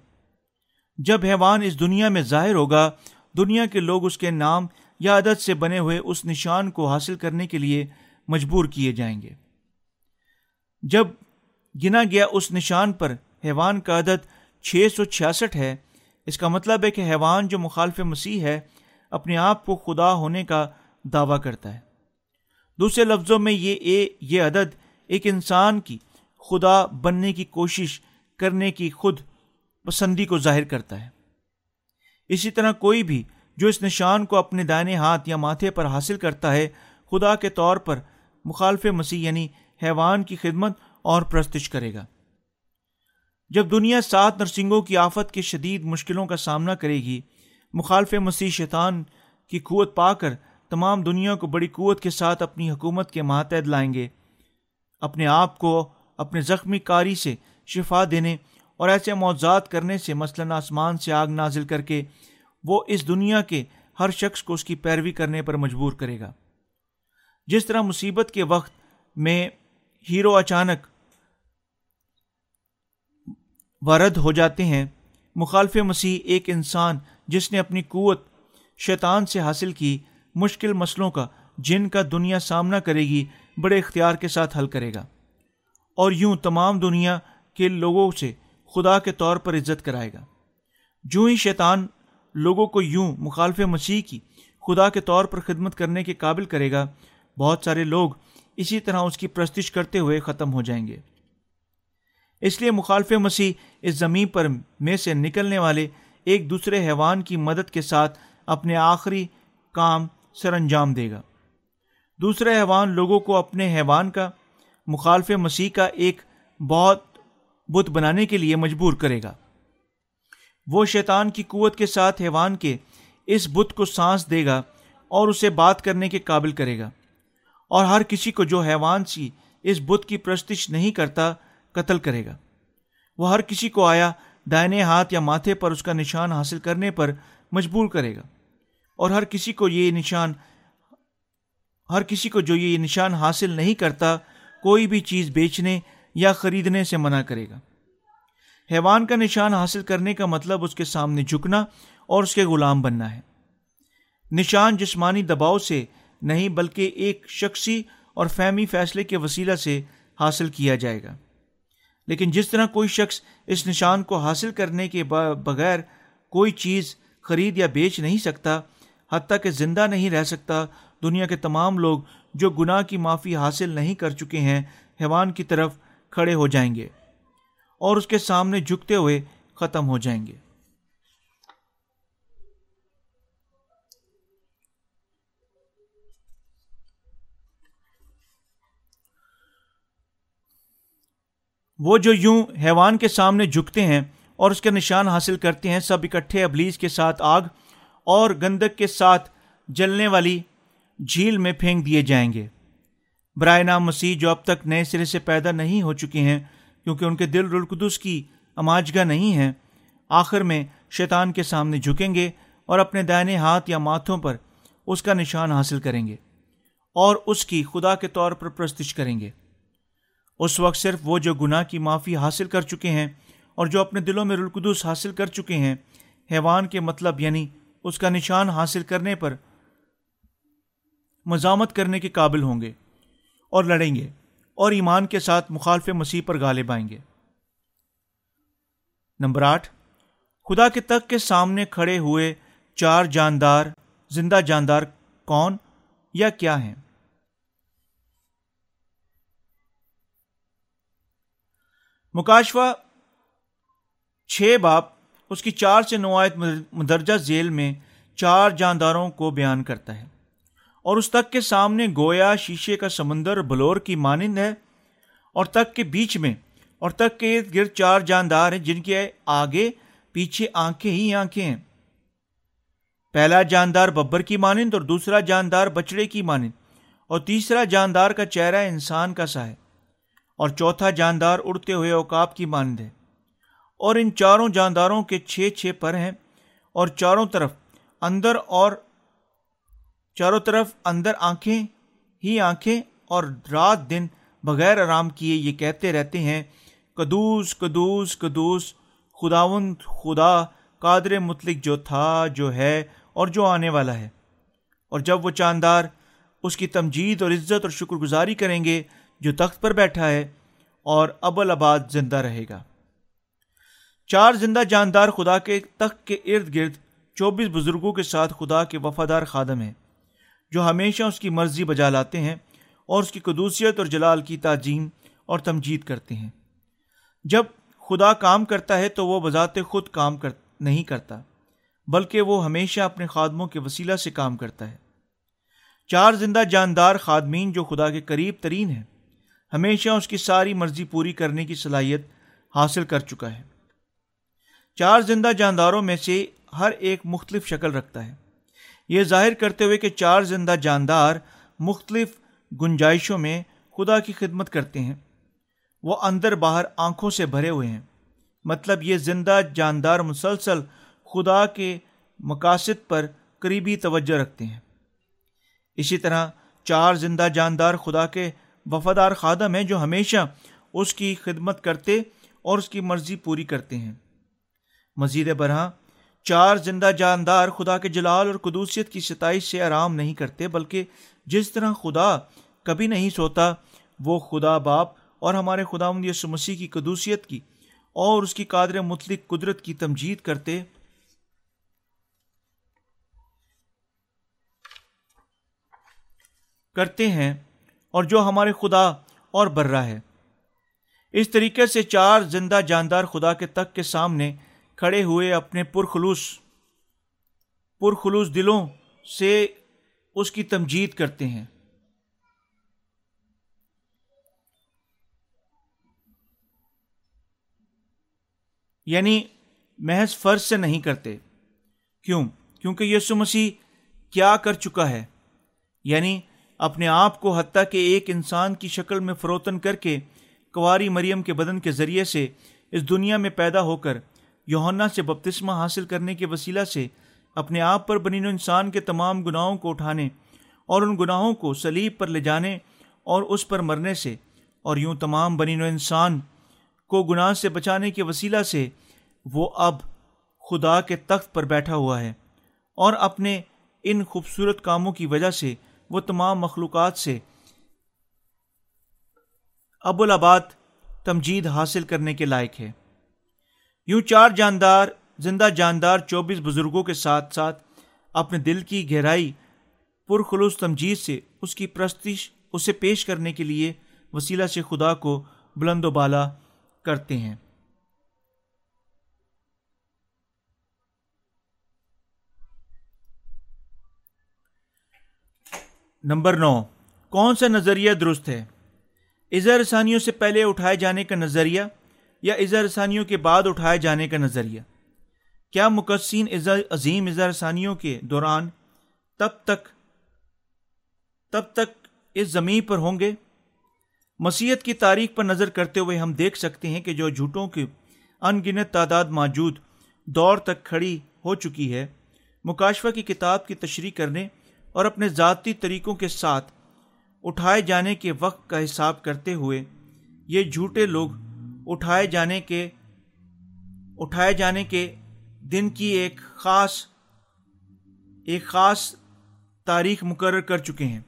جب حیوان اس دنیا میں ظاہر ہوگا، دنیا کے لوگ اس کے نام یا عدد سے بنے ہوئے اس نشان کو حاصل کرنے کے لیے مجبور کیے جائیں گے۔ جب گنا گیا اس نشان پر حیوان کا عدد چھ سو چھیاسٹھ ہے، اس کا مطلب ہے کہ حیوان جو مخالف مسیح ہے، اپنے آپ کو خدا ہونے کا دعویٰ کرتا ہے۔ دوسرے لفظوں میں یہ اے، یہ عدد ایک انسان کی خدا بننے کی کوشش کرنے کی خود پسندی کو ظاہر کرتا ہے۔ اسی طرح کوئی بھی جو اس نشان کو اپنے دائنے ہاتھ یا ماتھے پر حاصل کرتا ہے، خدا کے طور پر مخالف مسیح یعنی حیوان کی خدمت اور پرستش کرے گا۔ جب دنیا سات نرسنگوں کی آفت کے شدید مشکلوں کا سامنا کرے گی، مخالف مسیح شیطان کی قوت پا کر تمام دنیا کو بڑی قوت کے ساتھ اپنی حکومت کے ماتحت لائیں گے۔ اپنے آپ کو اپنے زخمی کاری سے شفا دینے اور ایسے معذات کرنے سے مثلاً آسمان سے آگ نازل کر کے وہ اس دنیا کے ہر شخص کو اس کی پیروی کرنے پر مجبور کرے گا۔ جس طرح مصیبت کے وقت میں ہیرو اچانک ورد ہو جاتے ہیں، مخالف مسیح ایک انسان جس نے اپنی قوت شیطان سے حاصل کی مشکل مسئلوں کا، جن کا دنیا سامنا کرے گی، بڑے اختیار کے ساتھ حل کرے گا۔ اور یوں تمام دنیا کے لوگوں سے خدا کے طور پر عزت کرائے گا۔ جو ہی شیطان لوگوں کو یوں مخالف مسیح کی خدا کے طور پر خدمت کرنے کے قابل کرے گا، بہت سارے لوگ اسی طرح اس کی پرستش کرتے ہوئے ختم ہو جائیں گے۔ اس لیے مخالف مسیح اس زمین پر میں سے نکلنے والے ایک دوسرے حیوان کی مدد کے ساتھ اپنے آخری کام سر انجام دے گا۔ دوسرے حیوان لوگوں کو اپنے حیوان کا، مخالف مسیح کا ایک بہت بت بنانے کے لیے مجبور کرے گا۔ وہ شیطان کی قوت کے ساتھ حیوان کے اس بت کو سانس دے گا اور اسے بات کرنے کے قابل کرے گا۔ اور ہر کسی کو جو حیوان سی اس بت کی پرستش نہیں کرتا، قتل کرے گا۔ وہ ہر کسی کو آیا دائنے ہاتھ یا ماتھے پر اس کا نشان حاصل کرنے پر مجبور کرے گا۔ اور ہر کسی کو یہ نشان ہر کسی کو جو یہ نشان حاصل نہیں کرتا، کوئی بھی چیز بیچنے یا خریدنے سے منع کرے گا۔ حیوان کا نشان حاصل کرنے کا مطلب اس کے سامنے جھکنا اور اس کے غلام بننا ہے۔ نشان جسمانی دباؤ سے نہیں، بلکہ ایک شخصی اور فہمی فیصلے کے وسیلہ سے حاصل کیا جائے گا۔ لیکن جس طرح کوئی شخص اس نشان کو حاصل کرنے کے بغیر کوئی چیز خرید یا بیچ نہیں سکتا حتیٰ کہ زندہ نہیں رہ سکتا، دنیا کے تمام لوگ جو گناہ کی معافی حاصل نہیں کر چکے ہیں، حیوان کی طرف کھڑے ہو جائیں گے اور اس کے سامنے جھکتے ہوئے ختم ہو جائیں گے۔ وہ جو یوں حیوان کے سامنے جھکتے ہیں اور اس کے نشان حاصل کرتے ہیں، سب اکٹھے ابلیس کے ساتھ آگ اور گندک کے ساتھ جلنے والی جھیل میں پھینک دیے جائیں گے۔ برائے نام مسیح جو اب تک نئے سرے سے پیدا نہیں ہو چکے ہیں، کیونکہ ان کے دل رلقدس کی اماجگاہ نہیں ہے آخر میں شیطان کے سامنے جھکیں گے اور اپنے دائنے ہاتھ یا ماتھوں پر اس کا نشان حاصل کریں گے اور اس کی خدا کے طور پر پرستش کریں گے۔ اس وقت صرف وہ جو گناہ کی معافی حاصل کر چکے ہیں اور جو اپنے دلوں میں رلقدس حاصل کر چکے ہیں، حیوان کے مطلب یعنی اس کا نشان حاصل کرنے پر مزامت کرنے کے قابل ہوں گے اور لڑیں گے اور ایمان کے ساتھ مخالف مسیح پر غالب آئیں گے۔ نمبر آٹھ، خدا کے تک کے سامنے کھڑے ہوئے چار جاندار، زندہ جاندار کون یا کیا ہیں؟ مکاشوا چھ باپ اس کی چار سے نوایت مدرجہ ذیل میں چار جانداروں کو بیان کرتا ہے۔ اور اس تک کے سامنے گویا شیشے کا سمندر بلور کی مانند ہے، اور تک کے بیچ میں، اور تک کے ارد گرد چار جاندار ہیں جن کے آگے پیچھے آنکھیں ہی آنکھیں ہیں۔ پہلا جاندار ببر کی مانند، اور دوسرا جاندار بچڑے کی مانند، اور تیسرا جاندار کا چہرہ انسان کا سا ہے، اور چوتھا جاندار اڑتے ہوئے اوقاب کی مانند ہے۔ اور ان چاروں جانداروں کے چھ چھ پر ہیں اور چاروں طرف اندر اور چاروں طرف اندر آنکھیں ہی آنکھیں اور رات دن بغیر آرام کیے یہ کہتے رہتے ہیں کدوس کدوس کدوس خداون خدا، قادر مطلق جو تھا، جو ہے اور جو آنے والا ہے۔ اور جب وہ چاندار اس کی تمجید اور عزت اور شکر گزاری کریں گے جو تخت پر بیٹھا ہے اور ابل آباد زندہ رہے گا۔ چار زندہ جاندار خدا کے تخت کے ارد گرد چوبیس بزرگوں کے ساتھ خدا کے وفادار خادم ہیں، جو ہمیشہ اس کی مرضی بجا لاتے ہیں اور اس کی قدوسیت اور جلال کی تعظیم اور تمجید کرتے ہیں۔ جب خدا کام کرتا ہے تو وہ بذات خود کام کر، نہیں کرتا، بلکہ وہ ہمیشہ اپنے خادموں کے وسیلہ سے کام کرتا ہے۔ چار زندہ جاندار خادمین جو خدا کے قریب ترین ہیں، ہمیشہ اس کی ساری مرضی پوری کرنے کی صلاحیت حاصل کر چکا ہے۔ چار زندہ جانداروں میں سے ہر ایک مختلف شکل رکھتا ہے۔ یہ ظاہر کرتے ہوئے کہ چار زندہ جاندار مختلف گنجائشوں میں خدا کی خدمت کرتے ہیں۔ وہ اندر باہر آنکھوں سے بھرے ہوئے ہیں۔ مطلب یہ زندہ جاندار مسلسل خدا کے مقاصد پر قریبی توجہ رکھتے ہیں۔ اسی طرح چار زندہ جاندار خدا کے وفادار خادم ہیں جو ہمیشہ اس کی خدمت کرتے اور اس کی مرضی پوری کرتے ہیں۔ مزید برہاں، چار زندہ جاندار خدا کے جلال اور قدوسیت کی ستائش سے آرام نہیں کرتے، بلکہ جس طرح خدا کبھی نہیں سوتا، وہ خدا باپ اور ہمارے خدا یسو مسیح کی قدوسیت کی اور اس کی قادر مطلق قدرت کی تمجید کرتے۔ کرتے ہیں اور جو ہمارے خدا اور برہ ہے۔ اس طریقے سے چار زندہ جاندار خدا کے تک کے سامنے کھڑے ہوئے اپنے پرخلوص پرخلوص دلوں سے اس کی تمجید کرتے ہیں۔ یعنی محض فرض سے نہیں کرتے۔ کیوں؟ کیونکہ یسو مسیح کیا کر چکا ہے۔ یعنی اپنے آپ کو حتیٰ کہ ایک انسان کی شکل میں فروتن کر کے کواری مریم کے بدن کے ذریعے سے اس دنیا میں پیدا ہو کر یوہنا سے بپتسمہ حاصل کرنے کے وسیلہ سے اپنے آپ پر بنین و انسان کے تمام گناہوں کو اٹھانے اور ان گناہوں کو سلیب پر لے جانے اور اس پر مرنے سے اور یوں تمام بنین و انسان کو گناہ سے بچانے کے وسیلہ سے وہ اب خدا کے تخت پر بیٹھا ہوا ہے اور اپنے ان خوبصورت کاموں کی وجہ سے وہ تمام مخلوقات سے ابوالآباد تمجید حاصل کرنے کے لائق ہے۔ یوں چار جاندار، زندہ جاندار چوبیس بزرگوں کے ساتھ ساتھ اپنے دل کی گہرائی پرخلوص تمجید سے اس کی پرستش، اسے پیش کرنے کے لیے وسیلہ سے خدا کو بلند و بالا کرتے ہیں۔ نمبر نو، کون سا نظریہ درست ہے؟ اظہار ثانیوں سے پہلے اٹھائے جانے کا نظریہ یا اظہار ثانیوں کے بعد اٹھائے جانے کا نظریہ۔ کیا مقصین عظیم اظہار ثانیوں کے دوران تب تک تب تک اس زمین پر ہوں گے؟ مسیحت کی تاریخ پر نظر کرتے ہوئے ہم دیکھ سکتے ہیں کہ جو جھوٹوں کی ان گنت تعداد موجود دور تک کھڑی ہو چکی ہے، مکاشفہ کی کتاب کی تشریح کرنے اور اپنے ذاتی طریقوں کے ساتھ اٹھائے جانے کے وقت کا حساب کرتے ہوئے یہ جھوٹے لوگ اٹھائے جانے کے، اٹھائے جانے کے دن کی ایک خاص ایک خاص تاریخ مقرر کر چکے ہیں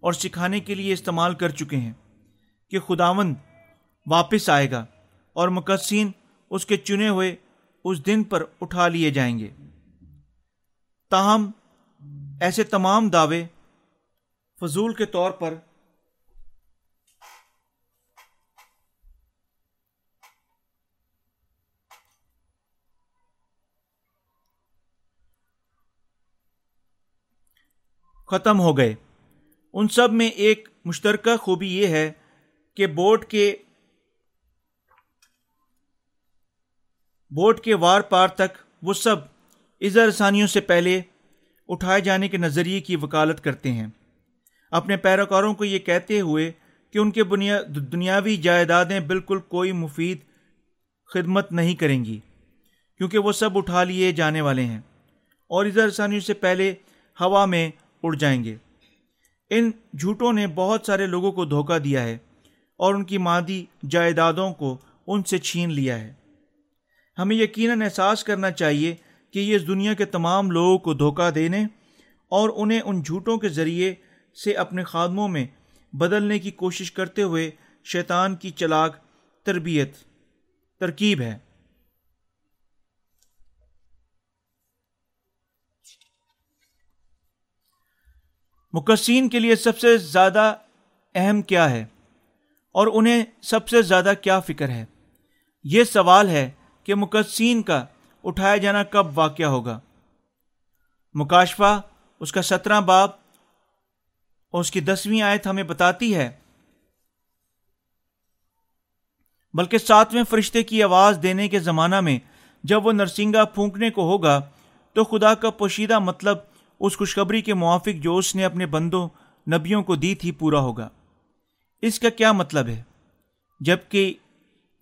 اور سکھانے کے لیے استعمال کر چکے ہیں کہ خداون واپس آئے گا اور مقصین اس کے چنے ہوئے اس دن پر اٹھا لیے جائیں گے۔ تاہم، ایسے تمام دعوے فضول کے طور پر ختم ہو گئے۔ ان سب میں ایک مشترکہ خوبی یہ ہے کہ بوٹ کے بوٹ کے وار پار تک وہ سب اظہار ثانیوں سے پہلے اٹھائے جانے کے نظریے کی وکالت کرتے ہیں۔ اپنے پیروکاروں کو یہ کہتے ہوئے کہ ان کے دنیاوی جائیدادیں بالکل کوئی مفید خدمت نہیں کریں گی، کیونکہ وہ سب اٹھا لیے جانے والے ہیں۔ اور اظہار ثانیوں سے پہلے ہوا میں اڑ جائیں گے۔ ان جھوٹوں نے بہت سارے لوگوں کو دھوکہ دیا ہے اور ان کی مادی جائیدادوں کو ان سے چھین لیا ہے۔ ہمیں یقیناً احساس کرنا چاہیے کہ یہ اس دنیا کے تمام لوگوں کو دھوکہ دینے اور انہیں ان جھوٹوں کے ذریعے سے اپنے خادموں میں بدلنے کی کوشش کرتے ہوئے شیطان کی چلاک تربیت ترکیب ہے۔ مقصین کے لیے سب سے زیادہ اہم کیا ہے اور انہیں سب سے زیادہ کیا فکر ہے؟ یہ سوال ہے کہ مقصین کا اٹھایا جانا کب واقع ہوگا؟ مکاشفہ اس کا سترہ باب اور اس کی دسویں آیت ہمیں بتاتی ہے، بلکہ ساتویں فرشتے کی آواز دینے کے زمانہ میں جب وہ نرسنگا پھونکنے کو ہوگا تو خدا کا پوشیدہ مطلب اس خوشخبری کے موافق جو اس نے اپنے بندوں، نبیوں کو دی تھی پورا ہوگا۔ اس کا کیا مطلب ہے؟ جبکہ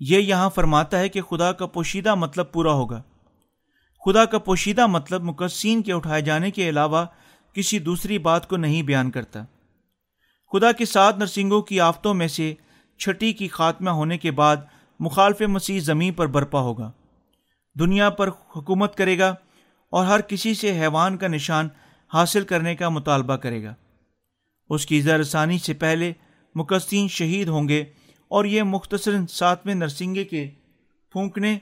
یہ یہاں فرماتا ہے کہ خدا کا پوشیدہ مطلب پورا ہوگا۔ خدا کا پوشیدہ مطلب مقصین کے اٹھائے جانے کے علاوہ کسی دوسری بات کو نہیں بیان کرتا۔ خدا کے ساتھ نرسنگوں کی آفتوں میں سے چھٹی کی خاتمہ ہونے کے بعد مخالف مسیح زمین پر برپا ہوگا۔ دنیا پر حکومت کرے گا اور ہر کسی سے حیوان کا نشان حاصل کرنے کا مطالبہ کرے گا۔ اس کی رسانی سے پہلے مقصین شہید ہوں گے اور یہ مختصر ساتویں نرسنگے کے پھونکنے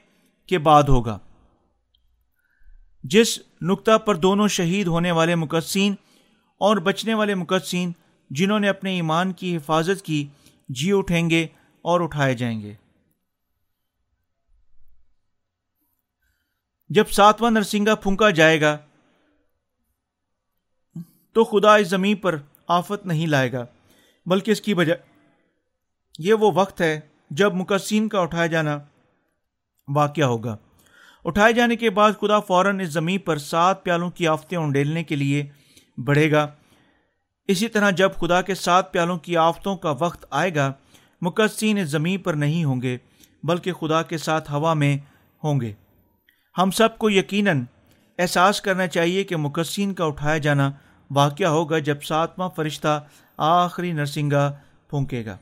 کے بعد ہوگا۔ جس نقطہ پر دونوں شہید ہونے والے مقصین اور بچنے والے مقصین جنہوں نے اپنے ایمان کی حفاظت کی جی اٹھیں گے اور اٹھائے جائیں گے۔ جب ساتواں نرسنگا پھونکا جائے گا تو خدا اس زمین پر آفت نہیں لائے گا، بلکہ اس کی وجہ، یہ وہ وقت ہے جب مقصین کا اٹھایا جانا واقع ہوگا۔ اٹھائے جانے کے بعد خدا فوراً اس زمین پر سات پیالوں کی آفتیں انڈیلنے کے لیے بڑھے گا۔ اسی طرح جب خدا کے سات پیالوں کی آفتوں کا وقت آئے گا، مقصین اس زمین پر نہیں ہوں گے، بلکہ خدا کے ساتھ ہوا میں ہوں گے۔ ہم سب کو یقیناً احساس کرنا چاہیے کہ مقصین کا اٹھایا جانا واقعہ ہوگا جب ساتواں فرشتہ آخری نرسنگا پھونکے گا۔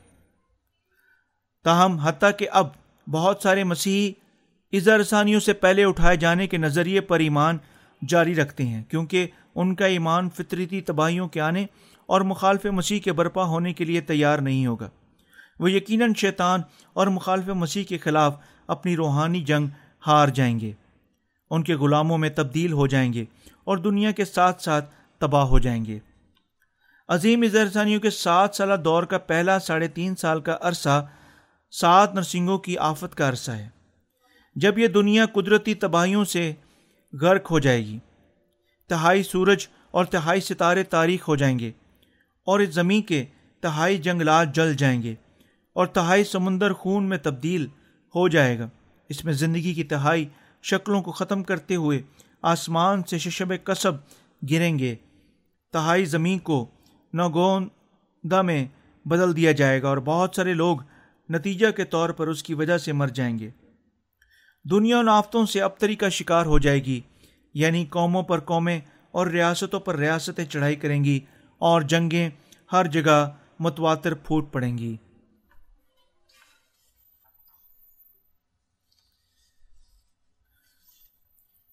تاہم، حتیٰ کہ اب بہت سارے مسیحی رسانیوں سے پہلے اٹھائے جانے کے نظریے پر ایمان جاری رکھتے ہیں، کیونکہ ان کا ایمان فطرتی تباہیوں کے آنے اور مخالف مسیح کے برپا ہونے کے لیے تیار نہیں ہوگا۔ وہ یقیناً شیطان اور مخالف مسیح کے خلاف اپنی روحانی جنگ ہار جائیں گے۔ ان کے غلاموں میں تبدیل ہو جائیں گے اور دنیا کے ساتھ ساتھ تباہ ہو جائیں گے۔ عظیم اظہرسانیوں کے سات سالہ دور کا پہلا ساڑھے تین سال کا عرصہ سات نرسنگوں کی آفت کا عرصہ ہے۔ جب یہ دنیا قدرتی تباہیوں سے غرق ہو جائے گی، تہائی سورج اور تہائی ستارے تاریخ ہو جائیں گے اور اس زمین کے تہائی جنگلات جل جائیں گے اور تہائی سمندر خون میں تبدیل ہو جائے گا۔ اس میں زندگی کی تہائی شکلوں کو ختم کرتے ہوئے آسمان سے ششب کسب گریں گے۔ تہائی زمین کو نوگوندا میں بدل دیا جائے گا اور بہت سارے لوگ نتیجہ کے طور پر اس کی وجہ سے مر جائیں گے۔ دنیا آفتوں سے ابتری کا شکار ہو جائے گی یعنی قوموں پر قومیں اور ریاستوں پر ریاستیں چڑھائی کریں گی اور جنگیں ہر جگہ متواتر پھوٹ پڑیں گی۔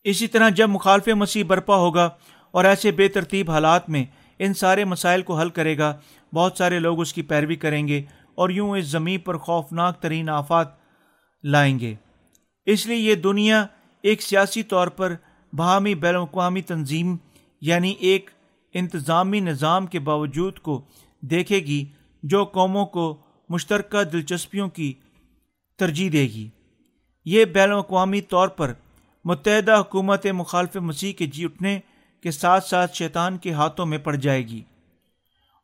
اسی طرح جب مخالف مسیح برپا ہوگا اور ایسے بے ترتیب حالات میں ان سارے مسائل کو حل کرے گا، بہت سارے لوگ اس کی پیروی کریں گے اور یوں اس زمین پر خوفناک ترین آفات لائیں گے۔ اس لیے یہ دنیا ایک سیاسی طور پر باہمی بین الاقوامی تنظیم یعنی ایک انتظامی نظام کے باوجود کو دیکھے گی، جو قوموں کو مشترکہ دلچسپیوں کی ترجیح دے گی۔ یہ بین الاقوامی طور پر متحدہ حکومت مخالف مسیح کے جی اٹھنے کے ساتھ ساتھ شیطان کے ہاتھوں میں پڑ جائے گی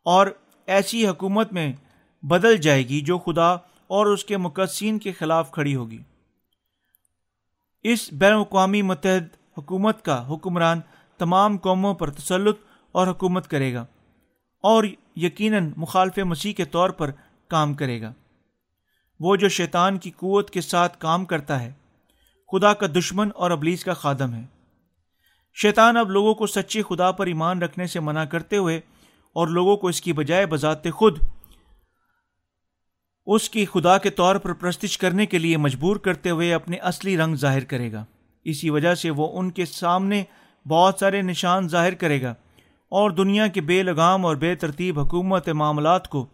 اور ایسی حکومت میں بدل جائے گی جو خدا اور اس کے مقصین کے خلاف کھڑی ہوگی۔ اس بین الاقوامی متحد حکومت کا حکمران تمام قوموں پر تسلط اور حکومت کرے گا اور یقیناً مخالف مسیح کے طور پر کام کرے گا۔ وہ جو شیطان کی قوت کے ساتھ کام کرتا ہے، خدا کا دشمن اور ابلیس کا خادم ہے۔ شیطان اب لوگوں کو سچے خدا پر ایمان رکھنے سے منع کرتے ہوئے اور لوگوں کو اس کی بجائے بذات خود اس کی خدا کے طور پر پرستش کرنے کے لیے مجبور کرتے ہوئے اپنے اصلی رنگ ظاہر کرے گا۔ اسی وجہ سے وہ ان کے سامنے بہت سارے نشان ظاہر کرے گا اور دنیا کے بے لگام اور بے ترتیب حکومت معاملات کو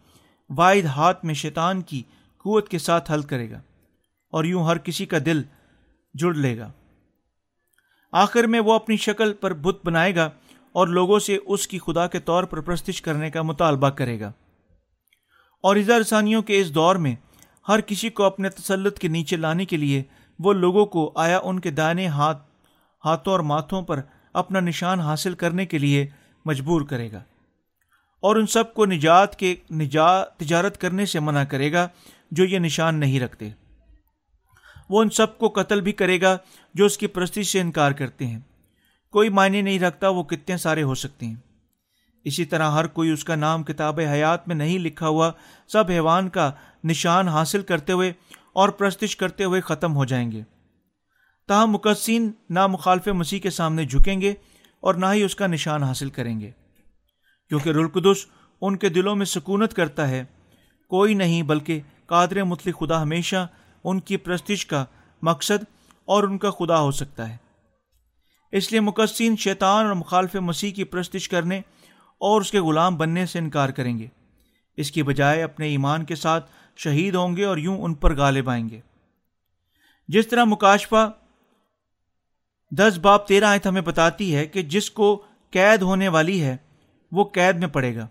واحد ہاتھ میں شیطان کی قوت کے ساتھ حل کرے گا اور یوں ہر کسی کا دل جڑ لے گا۔ آخر میں وہ اپنی شکل پر بت بنائے گا اور لوگوں سے اس کی خدا کے طور پر پرستش کرنے کا مطالبہ کرے گا۔ اور رسانیوں کے اس دور میں ہر کسی کو اپنے تسلط کے نیچے لانے کے لیے وہ لوگوں کو آیا ان کے دائنے ہاتھ، ہاتھوں اور ماتھوں پر اپنا نشان حاصل کرنے کے لیے مجبور کرے گا۔ اور ان سب کو نجات کے نجات تجارت کرنے سے منع کرے گا جو یہ نشان نہیں رکھتے۔ وہ ان سب کو قتل بھی کرے گا جو اس کی پرستی سے انکار کرتے ہیں۔ کوئی معنی نہیں رکھتا وہ کتنے سارے ہو سکتے ہیں۔ اسی طرح ہر کوئی اس کا نام کتاب حیات میں نہیں لکھا ہوا، سب حیوان کا نشان حاصل کرتے ہوئے اور پرستش کرتے ہوئے ختم ہو جائیں گے۔ تاہم مقصین نہ مخالف مسیح کے سامنے جھکیں گے اور نہ ہی اس کا نشان حاصل کریں گے۔ کیونکہ رلقدس ان کے دلوں میں سکونت کرتا ہے۔ کوئی نہیں بلکہ قادر مطلق خدا ہمیشہ ان کی پرستش کا مقصد اور ان کا خدا ہو سکتا ہے۔ اس لیے مقصین شیطان اور مخالف مسیح کی پرستش کرنے اور اس کے غلام بننے سے انکار کریں گے۔ اس کی بجائے اپنے ایمان کے ساتھ شہید ہوں گے اور یوں ان پر غالب آئیں گے۔ جس طرح مکاشفہ دس باپ تیرہ آیت ہمیں بتاتی ہے کہ جس کو قید ہونے والی ہے، وہ قید میں پڑے گا۔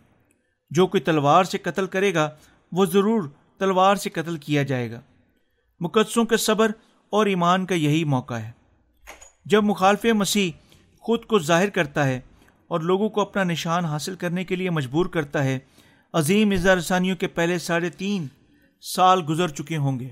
جو کوئی تلوار سے قتل کرے گا، وہ ضرور تلوار سے قتل کیا جائے گا۔ مقدسوں کے صبر اور ایمان کا یہی موقع ہے۔ جب مخالف مسیح خود کو ظاہر کرتا ہے اور لوگوں کو اپنا نشان حاصل کرنے کے لیے مجبور کرتا ہے، عظیم اظہار رسانیوں کے پہلے ساڑھے تین سال گزر چکے ہوں گے۔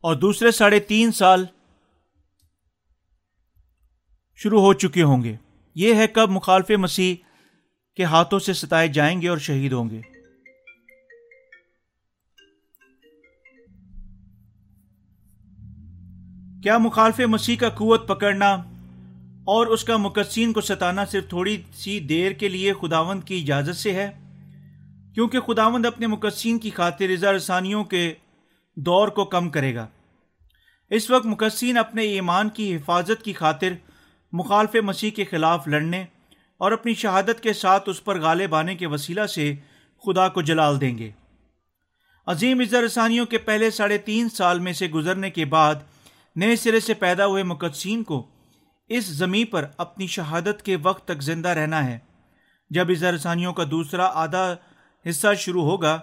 اور دوسرے ساڑھے تین سال شروع ہو چکے ہوں گے۔ یہ ہے کب مخالف مسیح کے ہاتھوں سے ستائے جائیں گے اور شہید ہوں گے۔ کیا مخالف مسیح کا قوت پکڑنا اور اس کا مقصین کو ستانا صرف تھوڑی سی دیر کے لیے خداوند کی اجازت سے ہے؟ کیونکہ خداوند اپنے مقصین کی خاطر رضا رسانیوں کے دور کو کم کرے گا۔ اس وقت مقصین اپنے ایمان کی حفاظت کی خاطر مخالف مسیح کے خلاف لڑنے اور اپنی شہادت کے ساتھ اس پر غالب آنے کے وسیلہ سے خدا کو جلال دیں گے۔ عظیم رسانیوں کے پہلے ساڑھے تین سال میں سے گزرنے کے بعد نئے سرے سے پیدا ہوئے مقدسین کو اس زمیں پر اپنی شہادت کے وقت تک زندہ رہنا ہے۔ جب رسانیوں کا دوسرا آدھا حصہ شروع ہوگا،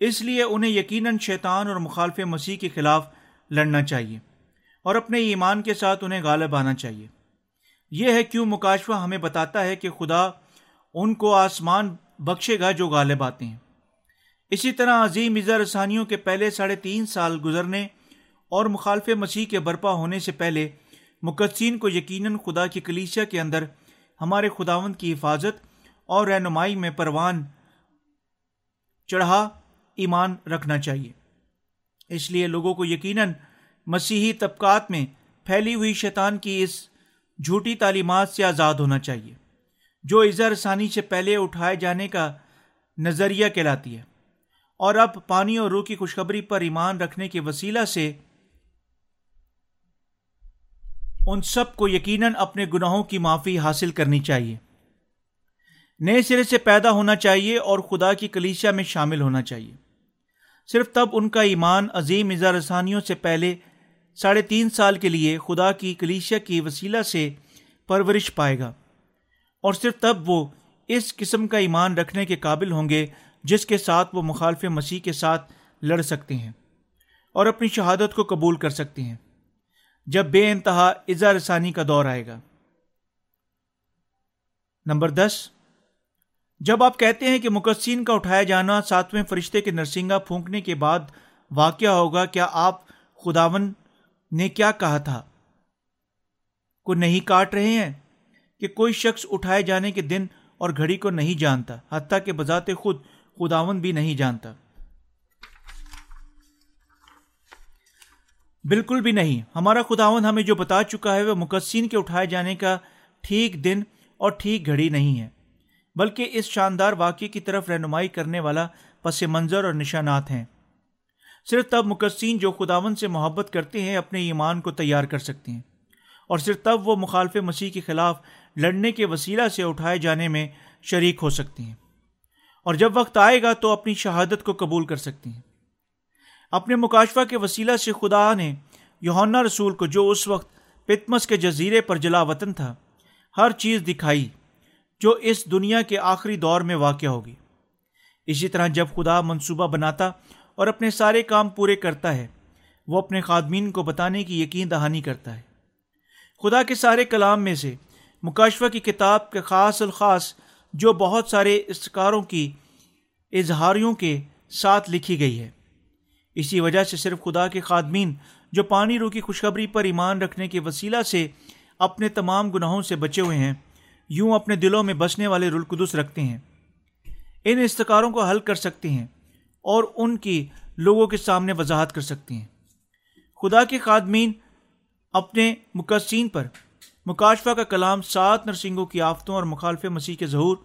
اس لیے انہیں یقیناً شیطان اور مخالف مسیح کے خلاف لڑنا چاہیے اور اپنے ایمان کے ساتھ انہیں غالب آنا چاہیے۔ یہ ہے کیوں مکاشوہ ہمیں بتاتا ہے کہ خدا ان کو آسمان بخشے گا جو غالب آتے ہیں۔ اسی طرح عظیم اظہار رسانیوں کے پہلے ساڑھے تین سال گزرنے اور مخالف مسیح کے برپا ہونے سے پہلے مقدسین کو یقیناً خدا کی کلیسیا کے اندر ہمارے خداون کی حفاظت اور رہنمائی میں پروان چڑھا ایمان رکھنا چاہیے۔ اس لیے لوگوں کو یقیناً مسیحی طبقات میں پھیلی ہوئی شیطان کی اس جھوٹی تعلیمات سے آزاد ہونا چاہیے، جو اظہار ثانی سے پہلے اٹھائے جانے کا نظریہ کہلاتی ہے۔ اور اب پانی اور روح کی خوشخبری پر ایمان رکھنے کے وسیلہ سے ان سب کو یقیناً اپنے گناہوں کی معافی حاصل کرنی چاہیے۔ نئے سرے سے پیدا ہونا چاہیے اور خدا کی کلیسیا میں شامل ہونا چاہیے۔ صرف تب ان کا ایمان عظیم اظہار رسانیوں سے پہلے ساڑھے تین سال کے لیے خدا کی کلیشیا کی وسیلہ سے پرورش پائے گا۔ اور صرف تب وہ اس قسم کا ایمان رکھنے کے قابل ہوں گے جس کے ساتھ وہ مخالف مسیح کے ساتھ لڑ سکتے ہیں اور اپنی شہادت کو قبول کر سکتے ہیں۔ جب بے انتہا اظہار رسانی کا دور آئے گا۔ نمبر دس، جب آپ کہتے ہیں کہ مقصین کا اٹھایا جانا ساتویں فرشتے کے نرسنگا پھونکنے کے بعد واقع ہوگا، کیا آپ خداون نے کیا کہا تھا؟ کو نہیں کاٹ رہے ہیں کہ کوئی شخص اٹھائے جانے کے دن اور گھڑی کو نہیں جانتا، حتیٰ کہ بذات خود خداون بھی نہیں جانتا۔ بالکل بھی نہیں۔ ہمارا خداون ہمیں جو بتا چکا ہے وہ مقصین کے اٹھائے جانے کا ٹھیک دن اور ٹھیک گھڑی نہیں ہے، بلکہ اس شاندار واقعے کی طرف رہنمائی کرنے والا پس منظر اور نشانات ہیں۔ صرف تب مقصین جو خداون سے محبت کرتے ہیں، اپنے ایمان کو تیار کر سکتے ہیں۔ اور صرف تب وہ مخالف مسیح کے خلاف لڑنے کے وسیلہ سے اٹھائے جانے میں شریک ہو سکتے ہیں۔ اور جب وقت آئے گا تو اپنی شہادت کو قبول کر سکتے ہیں۔ اپنے مکاشفہ کے وسیلہ سے خدا نے یونا رسول کو جو اس وقت پتمس کے جزیرے پر جلا وطن تھا، ہر چیز دکھائی جو اس دنیا کے آخری دور میں واقع ہوگی۔ اسی طرح جب خدا منصوبہ بناتا اور اپنے سارے کام پورے کرتا ہے۔ وہ اپنے خادمین کو بتانے کی یقین دہانی کرتا ہے۔ خدا کے سارے کلام میں سے مکاشفہ کی کتاب کے خاص الخاص جو بہت سارے استکاروں کی اظہاریوں کے ساتھ لکھی گئی ہے۔ اسی وجہ سے صرف خدا کے خادمین جو پانی رو کی خوشخبری پر ایمان رکھنے کے وسیلہ سے اپنے تمام گناہوں سے بچے ہوئے ہیں، یوں اپنے دلوں میں بسنے والے رلقدس رکھتے ہیں۔ ان استکاروں کو حل کر سکتے ہیں۔ اور ان کی لوگوں کے سامنے وضاحت کر سکتے ہیں۔ خدا کے خادمین اپنے مقصین پر مکاشفہ کا کلام سات نرسنگوں کی آفتوں اور مخالف مسیح کے ظہور،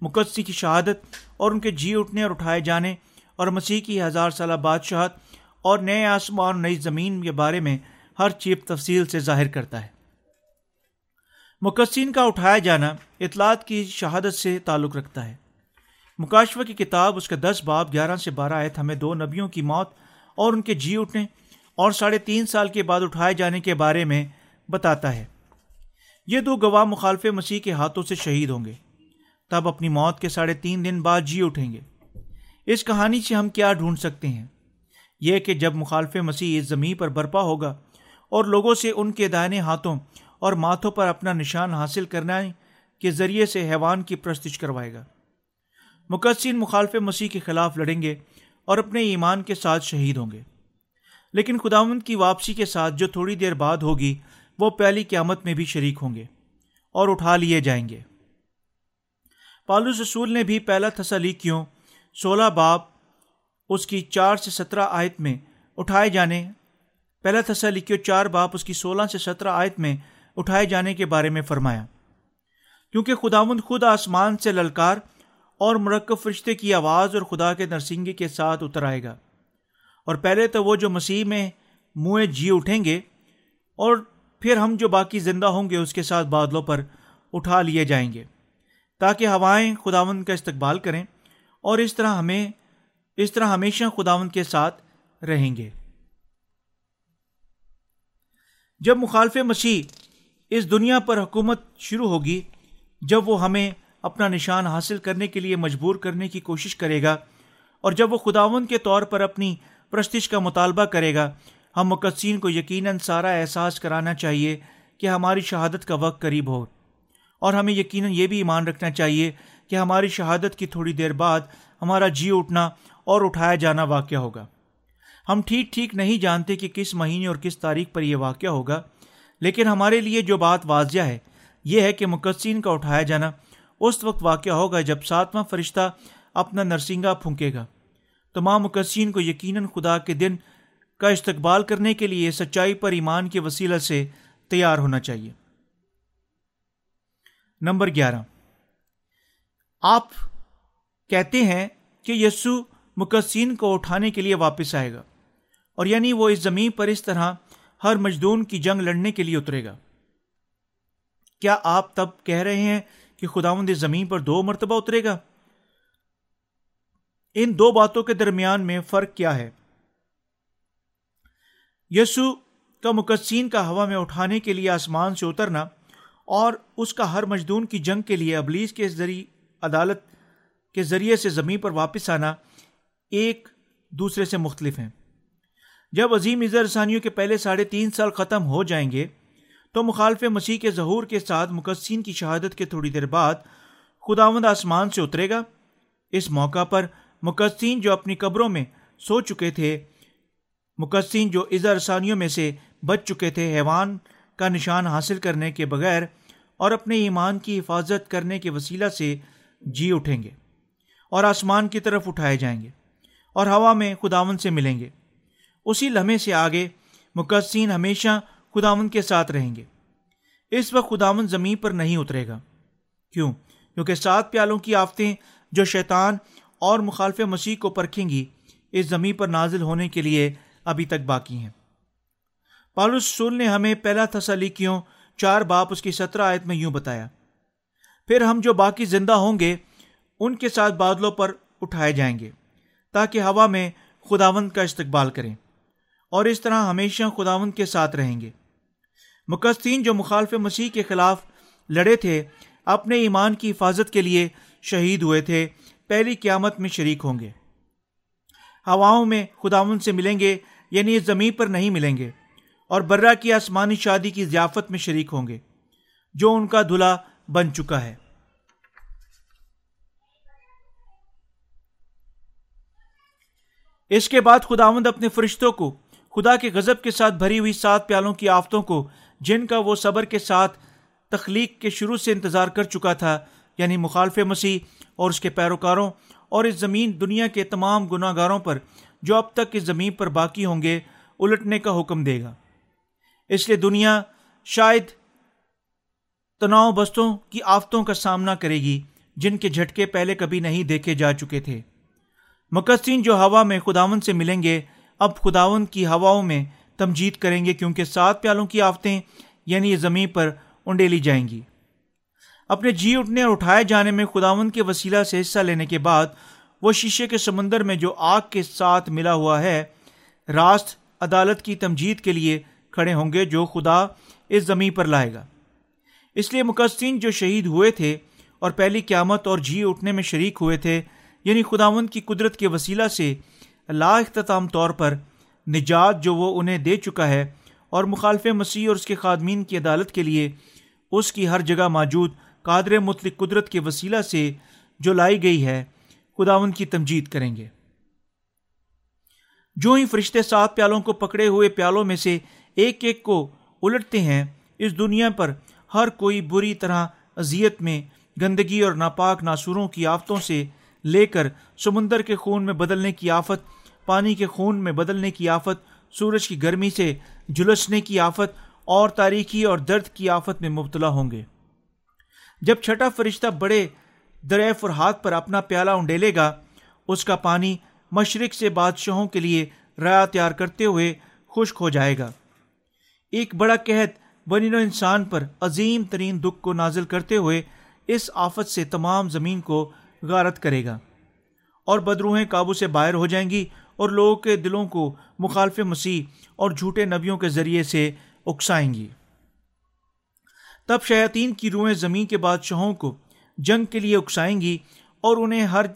مقدسی کی شہادت اور ان کے جی اٹھنے اور اٹھائے جانے اور مسیح کی ہزار سالہ بادشاہت اور نئے آسمان اور نئی زمین کے بارے میں ہر چیز تفصیل سے ظاہر کرتا ہے۔ مقصین کا اٹھایا جانا اطلاعات کی شہادت سے تعلق رکھتا ہے۔ مکاشفہ کی کتاب، اس کا دس باب، گیارہ سے بارہ آیت، ہمیں دو نبیوں کی موت اور ان کے جی اٹھنے اور ساڑھے تین سال کے بعد اٹھائے جانے کے بارے میں بتاتا ہے۔ یہ دو گواہ مخالف مسیح کے ہاتھوں سے شہید ہوں گے۔ تب اپنی موت کے ساڑھے تین دن بعد جی اٹھیں گے۔ اس کہانی سے ہم کیا ڈھونڈ سکتے ہیں؟ یہ کہ جب مخالف مسیح اس زمین پر برپا ہوگا اور لوگوں سے ان کے دائنے ہاتھوں اور ماتھوں پر اپنا نشان حاصل کرنا کے ذریعے سے حیوان کی پرستش کروائے گا مقصین مخالف مسیح کے خلاف لڑیں گے اور اپنے ایمان کے ساتھ شہید ہوں گے۔ لیکن خداوند کی واپسی کے ساتھ جو تھوڑی دیر بعد ہوگی، وہ پہلی قیامت میں بھی شریک ہوں گے اور اٹھا لیے جائیں گے۔ پالوس رسول نے بھی پہلا تسلی کیوں سولہ باب، اس کی چار سے سترہ آیت میں اٹھائے جانے، پہلا تسلی کیوں چار باپ اس کی سولہ سے سترہ آیت میں اٹھائے جانے کے بارے میں فرمایا۔ کیونکہ خداوند خود آسمان سے للکار اور مرکب فرشتے کی آواز اور خدا کے نرسنگی کے ساتھ اتر آئے گا۔ اور پہلے تو وہ جو مسیح میں منہ جی اٹھیں گے اور پھر ہم جو باقی زندہ ہوں گے اس کے ساتھ بادلوں پر اٹھا لیے جائیں گے۔ تاکہ ہوائیں خداون کا استقبال کریں اور اس طرح ہمیں، اس طرح ہمیشہ خداون کے ساتھ رہیں گے۔ جب مخالف مسیح اس دنیا پر حکومت شروع ہوگی، جب وہ ہمیں اپنا نشان حاصل کرنے کے لیے مجبور کرنے کی کوشش کرے گا اور جب وہ خداون کے طور پر اپنی پرستش کا مطالبہ کرے گا، ہم مقدسین کو یقیناً سارا احساس کرانا چاہیے کہ ہماری شہادت کا وقت قریب ہو۔ اور ہمیں یقیناً یہ بھی ایمان رکھنا چاہیے کہ ہماری شہادت کی تھوڑی دیر بعد ہمارا جی اٹھنا اور اٹھایا جانا واقع ہوگا۔ ہم ٹھیک ٹھیک نہیں جانتے کہ کس مہینے اور کس تاریخ پر یہ واقعہ ہوگا، لیکن ہمارے لیے جو بات واضح ہے، یہ ہے کہ مقدسین کا اٹھایا جانا اس وقت واقع ہوگا جب ساتواں فرشتہ اپنا نرسنگا پھونکے گا۔ تمام مقدسین کو یقیناً خدا کے دن کا استقبال کرنے کے لیے سچائی پر ایمان کے وسیلہ سے تیار ہونا چاہیے۔ نمبر گیارہ۔ آپ کہتے ہیں کہ یسو مقدسین کو اٹھانے کے لیے واپس آئے گا اور یعنی وہ اس زمین پر اس طرح ہر مجدون کی جنگ لڑنے کے لیے اترے گا۔ کیا آپ تب کہہ رہے ہیں کہ خداوند زمین پر دو مرتبہ اترے گا۔ ان دو باتوں کے درمیان میں فرق کیا ہے؟ یسو کا مقدسین کا ہوا میں اٹھانے کے لیے آسمان سے اترنا اور اس کا ہر مجدون کی جنگ کے لیے ابلیس کے ذریعے عدالت کے ذریعے سے زمین پر واپس آنا ایک دوسرے سے مختلف ہیں۔ جب عظیم رسانیوں کے پہلے ساڑھے تین سال ختم ہو جائیں گے تو مخالف مسیح کے ظہور کے ساتھ مقدسین کی شہادت کے تھوڑی دیر بعد خداوند آسمان سے اترے گا۔ اس موقع پر مقدسین جو اپنی قبروں میں سو چکے تھے، مقدسین جو رسانیوں میں سے بچ چکے تھے، حیوان کا نشان حاصل کرنے کے بغیر اور اپنے ایمان کی حفاظت کرنے کے وسیلہ سے جی اٹھیں گے اور آسمان کی طرف اٹھائے جائیں گے اور ہوا میں خداون سے ملیں گے۔ اسی لمحے سے آگے مقدسین ہمیشہ خداون کے ساتھ رہیں گے۔ اس وقت خداون زمین پر نہیں اترے گا۔ کیوں؟ کیونکہ سات پیالوں کی آفتیں جو شیطان اور مخالف مسیح کو پرکھیں گی، اس زمین پر نازل ہونے کے لیے ابھی تک باقی ہیں۔ پالوس سول نے ہمیں پہلا تسلی کیوں چار باپ اس کی سترہ آیت میں یوں بتایا۔ پھر ہم جو باقی زندہ ہوں گے، ان کے ساتھ بادلوں پر اٹھائے جائیں گے، تاکہ ہوا میں خداوند کا استقبال کریں۔ اور اس طرح ہمیشہ خداوند کے ساتھ رہیں گے۔ مقصین جو مخالف مسیح کے خلاف لڑے تھے، اپنے ایمان کی حفاظت کے لیے شہید ہوئے تھے۔ پہلی قیامت میں شریک ہوں گے۔ ہواؤں میں خداون سے ملیں گے یعنی اس زمین پر نہیں ملیں گے۔ اور برا کی آسمانی شادی کی ضیافت میں شریک ہوں گے، جو ان کا دلہا بن چکا ہے۔ اس کے بعد خداوند اپنے فرشتوں کو، خدا کے غزب کے ساتھ بھری ہوئی سات پیالوں کی آفتوں کو جن کا وہ صبر کے ساتھ تخلیق کے شروع سے انتظار کر چکا تھا یعنی مخالف مسیح اور اس کے پیروکاروں اور اس زمین دنیا کے تمام گناہ گاروں پر جو اب تک اس زمین پر باقی ہوں گے، الٹنے کا حکم دے گا۔ اس لیے دنیا شاید تناؤ بستوں کی آفتوں کا سامنا کرے گی، جن کے جھٹکے پہلے کبھی نہیں دیکھے جا چکے تھے۔ مقصین جو ہوا میں خداون سے ملیں گے، اب خداون کی ہواؤں میں تمجید کریں گے کیونکہ سات پیالوں کی آفتیں یعنی یہ زمین پر انڈیلی جائیں گی۔ اپنے جی اٹھنے اور اٹھائے جانے میں خداون کے وسیلہ سے حصہ لینے کے بعد، وہ شیشے کے سمندر میں جو آگ کے ساتھ ملا ہوا ہے، راست عدالت کی تمجید کے لیے کھڑے ہوں گے جو خدا اس زمین پر لائے گا۔ اس لیے مقصین جو شہید ہوئے تھے اور پہلی قیامت اور جی اٹھنے میں شریک ہوئے تھے یعنی خداون کی قدرت کے وسیلہ سے لا اختتام طور پر نجات جو وہ انہیں دے چکا ہے اور مخالف مسیح اور اس کے خادمین کی عدالت کے لیے اس کی ہر جگہ موجود قادر مطلق قدرت کے وسیلہ سے جو لائی گئی ہے خداون کی تمجید کریں گے۔ جو ہی فرشتے سات پیالوں کو پکڑے ہوئے پیالوں میں سے ایک ایک کو الٹتے ہیں، اس دنیا پر ہر کوئی بری طرح اذیت میں گندگی اور ناپاک ناسوروں کی آفتوں سے لے کر سمندر کے خون میں بدلنے کی آفت پانی کے خون میں بدلنے کی آفت، سورج کی گرمی سے جلسنے کی آفت اور تاریخی اور درد کی آفت میں مبتلا ہوں گے۔ جب چھٹا فرشتہ بڑے دریف اور ہاتھ پر اپنا پیالہ انڈیلے گا، اس کا پانی مشرق سے بادشاہوں کے لیے ریا تیار کرتے ہوئے خشک ہو جائے گا۔ ایک بڑا قحط بنی نو انسان پر عظیم ترین دکھ کو نازل کرتے ہوئے اس آفت سے تمام زمین کو غارت کرے گا اور بدروہیں قابو سے باہر ہو جائیں گی اور لوگوں کے دلوں کو مخالف مسیح اور جھوٹے نبیوں کے ذریعے سے اکسائیں گی۔ تب شیاطین کی روحیں زمین کے بادشاہوں کو جنگ کے لیے اکسائیں گی اور انہیں ہر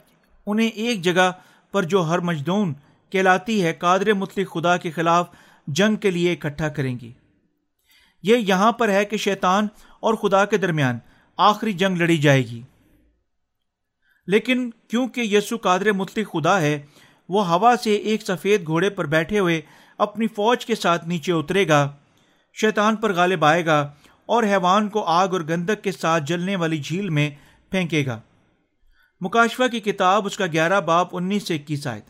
انہیں ایک جگہ پر جو ہر مجدون کہلاتی ہے، قادر مطلق خدا کے خلاف جنگ کے لیے اکٹھا کریں گی۔ یہ یہاں پر ہے کہ شیطان اور خدا کے درمیان آخری جنگ لڑی جائے گی۔ لیکن کیونکہ یسو قادر مطلق خدا ہے وہ ہوا سے ایک سفید گھوڑے پر بیٹھے ہوئے اپنی فوج کے ساتھ نیچے اترے گا۔ شیطان پر غالب آئے گا اور حیوان کو آگ اور گندک کے ساتھ جلنے والی جھیل میں پھینکے گا۔ مکاشفہ کی کتاب اس کا گیارہ باپ انیس سے اکیس آئے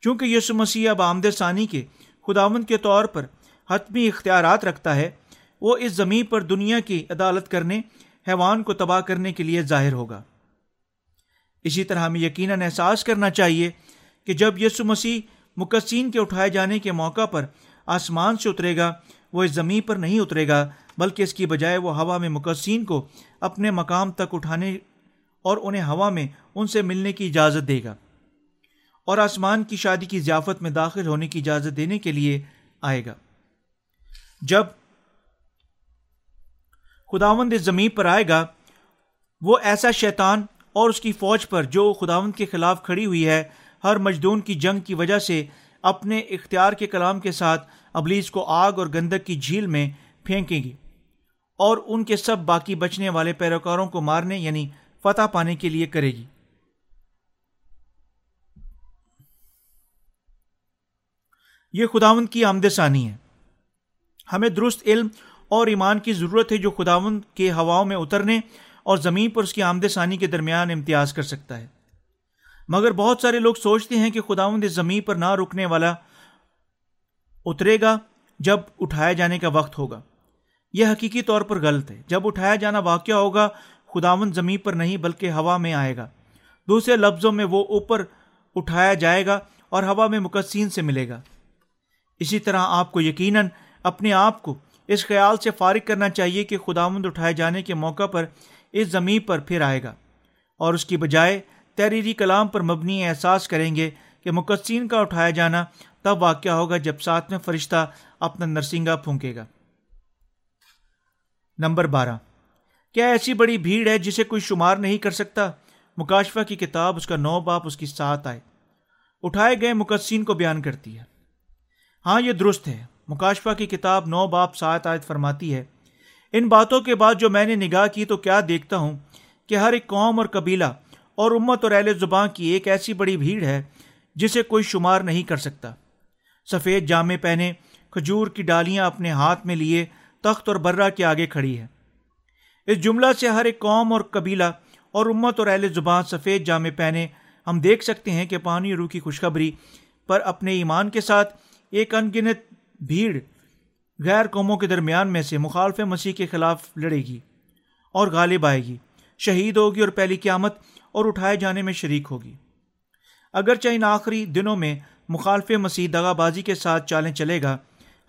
چونکہ یسو مسیح اب آمد ثانی کے خداون کے طور پر حتمی اختیارات رکھتا ہے، وہ اس زمین پر دنیا کی عدالت کرنے، حیوان کو تباہ کرنے کے لیے ظاہر ہوگا۔ اسی طرح ہمیں یقیناً احساس کرنا چاہیے کہ جب یسو مسیح مقصین کے اٹھائے جانے کے موقع پر آسمان سے اترے گا، وہ اس زمین پر نہیں اترے گا، بلکہ اس کی بجائے وہ ہوا میں مقصین کو اپنے مقام تک اٹھانے اور انہیں ہوا میں ان سے ملنے کی اجازت دے گا۔ اور آسمان کی شادی کی ضیافت میں داخل ہونے کی اجازت دینے کے لیے آئے گا۔ جب خداوند اس زمین پر آئے گا، وہ ایسا شیطان اور اس کی فوج پر جو خداوند کے خلاف کھڑی ہوئی ہے ہر مجدون کی جنگ کی وجہ سے اپنے اختیار کے کلام کے ساتھ ابلیس کو آگ اور گندک کی جھیل میں پھینکیں گی اور ان کے سب باقی بچنے والے پیروکاروں کو مارنے یعنی فتح پانے کے لیے کرے گی۔ یہ خداون کی آمد ثانی ہے۔ ہمیں درست علم اور ایمان کی ضرورت ہے جو خداون کے ہواؤں میں اترنے اور زمین پر اس کی آمد ثانی کے درمیان امتیاز کر سکتا ہے۔ مگر بہت سارے لوگ سوچتے ہیں کہ خداوند اس زمین پر نہ رکنے والا اترے گا جب اٹھائے جانے کا وقت ہوگا۔ یہ حقیقی طور پر غلط ہے۔ جب اٹھایا جانا واقع ہوگا خداون زمین پر نہیں بلکہ ہوا میں آئے گا۔ دوسرے لفظوں میں وہ اوپر اٹھایا جائے گا اور ہوا میں مقصین سے ملے گا۔ اسی طرح آپ کو یقیناً اپنے آپ کو اس خیال سے فارغ کرنا چاہیے کہ خداوند اٹھائے جانے کے موقع پر اس زمین پر پھر آئے گا۔ اور اس کی بجائے تحریری کلام پر مبنی احساس کریں گے کہ مقصین کا اٹھایا جانا تب واقع ہوگا جب ساتھ میں فرشتہ اپنا نرسنگا پھونکے گا۔ نمبر بارہ۔ کیا ایسی بڑی بھیڑ ہے جسے کوئی شمار نہیں کر سکتا؟ مکاشفہ کی کتاب اس کا نو باپ اس کی ساتھ آئے۔ اٹھائے گئے مقصین کو بیان کرتی ہے۔ ہاں یہ درست ہے۔ مکاشفہ کی کتاب نو باپ سات آیت فرماتی ہے، ان باتوں کے بعد جو میں نے نگاہ کی تو کیا دیکھتا ہوں کہ ہر ایک قوم اور قبیلہ اور امت اور اہل زباں کی ایک ایسی بڑی بھیڑ ہے جسے کوئی شمار نہیں کر سکتا۔ سفید جامے پہنے، کھجور کی ڈالیاں اپنے ہاتھ میں لیے تخت اور برہ کے آگے کھڑی ہے۔ اس جملہ سے ہر ایک قوم اور قبیلہ اور امت اور اہل زبان سفید جامے پہنے۔ ہم دیکھ سکتے ہیں کہ پانی روح کی خوشخبری پر اپنے ایمان کے ساتھ ایک ان گنت بھیڑ غیر قوموں کے درمیان میں سے مخالف مسیح کے خلاف لڑے گی اور غالب آئے گی، شہید ہوگی اور پہلی قیامت اور اٹھائے جانے میں شریک ہوگی۔ اگرچہ ان آخری دنوں میں مخالف مسیح دغا بازی کے ساتھ چالیں چلے گا،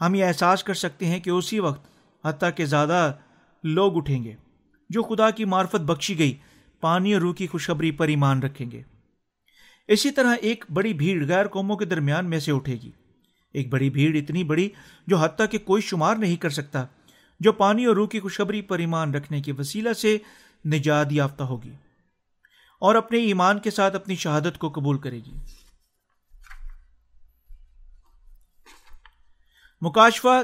ہم یہ احساس کر سکتے ہیں کہ اسی وقت حتیٰ کہ زیادہ لوگ اٹھیں گے، جو خدا کی معرفت بخشی گئی، پانی اور روح کی خوشخبری پر ایمان رکھیں گے۔ اسی طرح ایک بڑی بھیڑ غیر قوموں کے درمیان میں سے اٹھے گی۔ ایک بڑی بھیڑ اتنی بڑی جو حتیٰ کہ کوئی شمار نہیں کر سکتا، جو پانی اور روح کی خوشخبری پر ایمان رکھنے کے وسیلہ سے نجات یافتہ ہوگی۔ اور اپنے ایمان کے ساتھ اپنی شہادت کو قبول کرے گی۔ مکاشفہ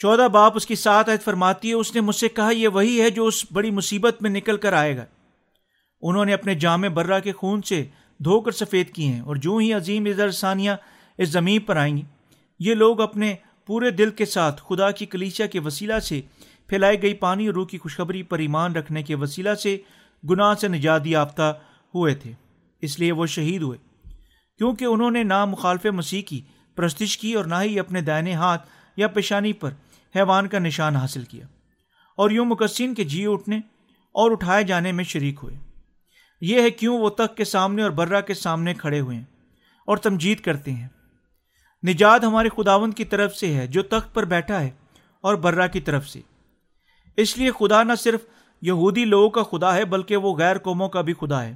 چودہ باپ اس کی سات عید فرماتی ہے، اس نے مجھ سے کہا، یہ وہی ہے جو اس بڑی مصیبت میں نکل کر آئے گا۔ انہوں نے اپنے جامع برہ کے خون سے دھو کر سفید کیے ہیں اور جو ہی عظیم ادھر ثانیہ اس زمین پر آئیں گی، یہ لوگ اپنے پورے دل کے ساتھ خدا کی کلیچا کے وسیلہ سے پھیلائی گئی پانی اور روح کی خوشخبری پر ایمان رکھنے کے وسیلہ سے گناہ سے نجات یافتہ ہوئے تھے، اس لیے وہ شہید ہوئے۔ کیونکہ انہوں نے نہ مخالف مسیح کی پرستش کی اور نہ ہی اپنے دائنے ہاتھ یا پیشانی پر حیوان کا نشان حاصل کیا۔ اور یوں مقصین کے جی اٹھنے اور اٹھائے جانے میں شریک ہوئے۔ یہ ہے کیوں وہ تخت کے سامنے اور برہ کے سامنے کھڑے ہوئے ہیں اور تمجید کرتے ہیں۔ نجات ہمارے خداون کی طرف سے ہے جو تخت پر بیٹھا ہے اور برہ کی طرف سے۔ اس لیے خدا نہ صرف یہودی لوگوں کا خدا ہے، بلکہ وہ غیر قوموں کا بھی خدا ہے۔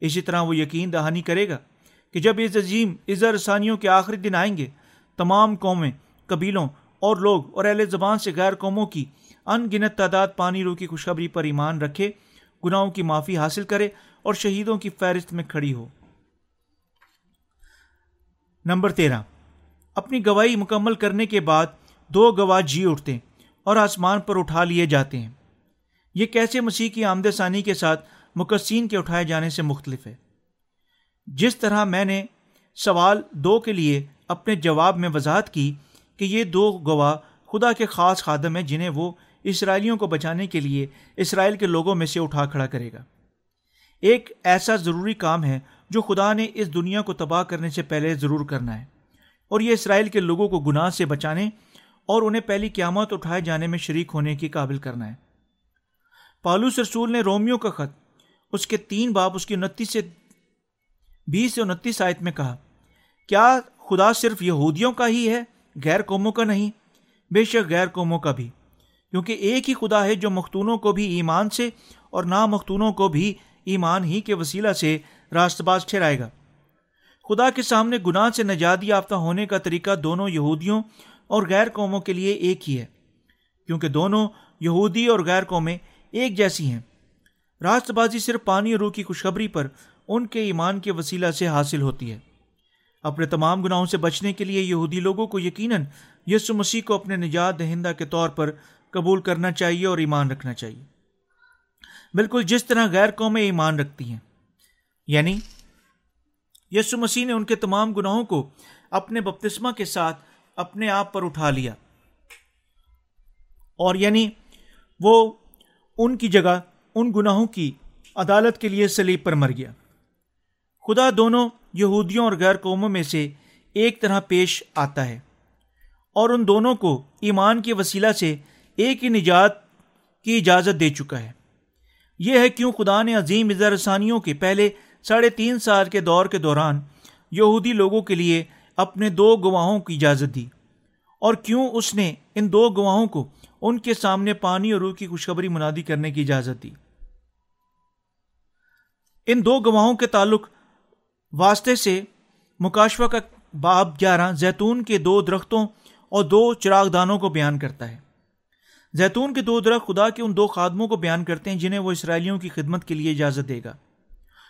اسی طرح وہ یقین دہانی کرے گا کہ جب اس عظیم اظہر ثانیوں کے آخری دن آئیں گے، تمام قومیں، قبیلوں اور لوگ اور اہل زبان سے غیر قوموں کی ان گنت تعداد پانی رو کی خوشخبری پر ایمان رکھے، گناہوں کی معافی حاصل کرے اور شہیدوں کی فہرست میں کھڑی ہو۔ نمبر تیرہ۔ اپنی گواہی مکمل کرنے کے بعد دو گواہ جی اٹھتے اور آسمان پر اٹھا لیے جاتے ہیں۔ یہ کیسے مسیح کی آمد ثانی کے ساتھ مقصین کے اٹھائے جانے سے مختلف ہے۔ جس طرح میں نے سوال دو کے لیے اپنے جواب میں وضاحت کی کہ یہ دو گواہ خدا کے خاص خادم ہیں جنہیں وہ اسرائیلیوں کو بچانے کے لیے اسرائیل کے لوگوں میں سے اٹھا کھڑا کرے گا۔ ایک ایسا ضروری کام ہے جو خدا نے اس دنیا کو تباہ کرنے سے پہلے ضرور کرنا ہے اور یہ اسرائیل کے لوگوں کو گناہ سے بچانے اور انہیں پہلی قیامت اٹھائے جانے میں شریک ہونے کے قابل کرنا ہے۔ پالوس رسول نے رومیو کا خط، اس کے تین باپ، اس کی انتیس سے بیس سے انتیس آیت میں کہا، کیا خدا صرف یہودیوں کا ہی ہے، غیر قوموں کا نہیں؟ بے شک غیر قوموں کا بھی، کیونکہ ایک ہی خدا ہے جو مختونوں کو بھی ایمان سے اور نامختونوں کو بھی ایمان ہی کے وسیلہ سے راست باز ٹھہرائے گا۔ خدا کے سامنے گناہ سے نجات یافتہ ہونے کا طریقہ دونوں یہودیوں اور غیر قوموں کے لیے ایک ہی ہے، کیونکہ دونوں یہودی اور غیر قومیں ایک جیسی ہیں۔ راست بازی صرف پانی اور روح کی خوشخبری پر ان کے ایمان کے وسیلہ سے حاصل ہوتی ہے۔ اپنے تمام گناہوں سے بچنے کے لیے یہودی لوگوں کو یقیناً یسو مسیح کو اپنے نجات دہندہ کے طور پر قبول کرنا چاہیے اور ایمان رکھنا چاہیے۔ بالکل جس طرح غیر قومیں ایمان رکھتی ہیں۔ یعنی یسو مسیح نے ان کے تمام گناہوں کو اپنے بپتسمہ کے ساتھ اپنے آپ پر اٹھا لیا۔ اور یعنی وہ ان کی جگہ ان گناہوں کی عدالت کے لیے سلیب پر مر گیا۔ خدا دونوں یہودیوں اور غیر قوموں میں سے ایک طرح پیش آتا ہے اور ان دونوں کو ایمان کے وسیلہ سے ایک ہی نجات کی اجازت دے چکا ہے۔ یہ ہے کیوں خدا نے عظیم رسانیوں کے پہلے ساڑھے تین سال کے دور کے دوران یہودی لوگوں کے لیے اپنے دو گواہوں کی اجازت دی اور کیوں اس نے ان دو گواہوں کو ان کے سامنے پانی اور روح کی خوشخبری منادی کرنے کی اجازت دی۔ ان دو گواہوں کے تعلق واسطے سے مکاشفہ کا باب گیارہ زیتون کے دو درختوں اور دو چراغ دانوں کو بیان کرتا ہے۔ زیتون کے دو درخت خدا کے ان دو خادموں کو بیان کرتے ہیں جنہیں وہ اسرائیلیوں کی خدمت کے لیے اجازت دے گا۔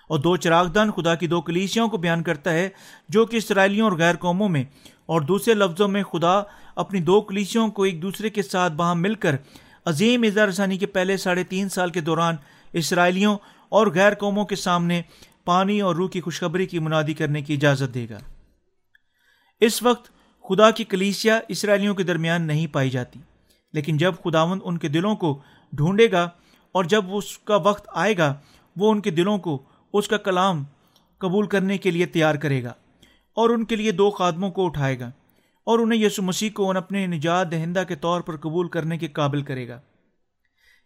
اور دو چراغ دان خدا کی دو کلیسیوں کو بیان کرتا ہے جو کہ اسرائیلیوں اور غیر قوموں میں اور دوسرے لفظوں میں خدا اپنی دو کلیسیوں کو ایک دوسرے کے ساتھ وہاں مل کر عظیم اظہار رسانی کے پہلے ساڑھے تین سال کے دوران اسرائیلیوں اور غیر قوموں کے سامنے پانی اور روح کی خوشخبری کی منادی کرنے کی اجازت دے گا۔ اس وقت خدا کی کلیسیا اسرائیلیوں کے درمیان نہیں پائی جاتی، لیکن جب خداون ان کے دلوں کو ڈھونڈے گا اور جب اس کا وقت آئے گا، وہ ان کے دلوں کو اس کا کلام قبول کرنے کے لیے تیار کرے گا اور ان کے لیے دو خادموں کو اٹھائے گا۔ اور انہیں یسو مسیح کو ان اپنے نجات دہندہ کے طور پر قبول کرنے کے قابل کرے گا۔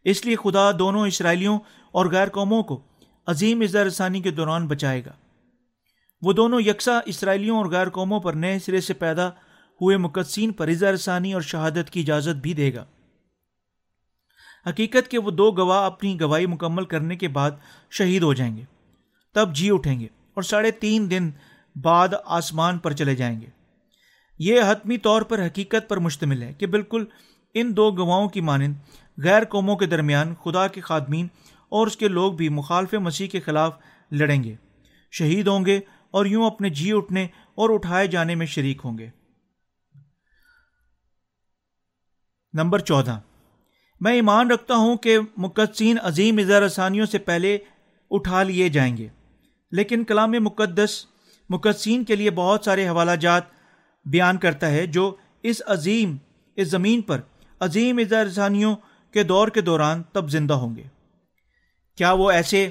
اس لیے خدا دونوں اسرائیلیوں اور غیر قوموں کو عظیم اظہار رسانی کے دوران بچائے گا۔ وہ دونوں یکساں اسرائیلیوں اور غیر قوموں پر نئے سرے سے پیدا ہوئے مقدسین پر اظہار رسانی اور شہادت کی اجازت بھی دے گا۔ حقیقت کے وہ دو گواہ اپنی گواہی مکمل کرنے کے بعد شہید ہو جائیں گے۔ تب جی اٹھیں گے اور ساڑھے تین دن بعد آسمان پر چلے جائیں گے۔ یہ حتمی طور پر حقیقت پر مشتمل ہے کہ بالکل ان دو گواہوں کی مانند غیر قوموں کے درمیان خدا کے خادمین اور اس کے لوگ بھی مخالف مسیح کے خلاف لڑیں گے، شہید ہوں گے اور یوں اپنے جی اٹھنے اور اٹھائے جانے میں شریک ہوں گے۔ نمبر چودہ۔ میں ایمان رکھتا ہوں کہ مقدسین عظیم اظہار رسانیوں سے پہلے اٹھا لیے جائیں گے، لیکن کلام مقدس مقدسین کے لیے بہت سارے حوالہ جات بیان کرتا ہے جو اس عظیم، اس زمین پر عظیم اظہار رسانیوں کے دور کے دوران تب زندہ ہوں گے۔ کیا وہ ایسے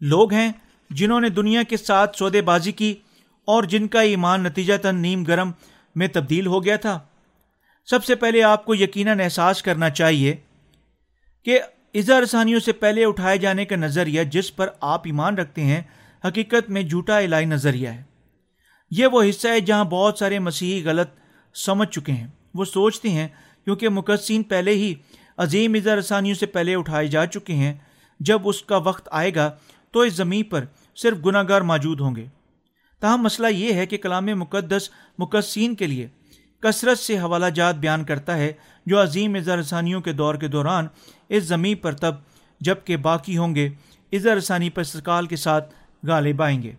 لوگ ہیں جنہوں نے دنیا کے ساتھ سودے بازی کی اور جن کا ایمان نتیجہ تن نیم گرم میں تبدیل ہو گیا تھا؟ سب سے پہلے آپ کو یقیناً احساس کرنا چاہیے کہ اظہار رسانیوں سے پہلے اٹھائے جانے کا نظریہ جس پر آپ ایمان رکھتے ہیں، حقیقت میں جھوٹا الہی نظریہ ہے۔ یہ وہ حصہ ہے جہاں بہت سارے مسیحی غلط سمجھ چکے ہیں۔ وہ سوچتے ہیں، کیونکہ مقدسین پہلے ہی عظیم اظہار رسانیوں سے پہلے اٹھائے جا چکے ہیں۔ جب اس کا وقت آئے گا تو اس زمین پر صرف گناہ گار موجود ہوں گے۔ تاہم مسئلہ یہ ہے کہ کلام مقدس مقدسین کے لیے کثرت سے حوالہ جات بیان کرتا ہے جو عظیم اظہار رسانیوں کے دور کے دوران اس زمین پر تب جبکہ باقی ہوں گے، اظہار رسانی پر سرکال کے ساتھ غالب آئیں گے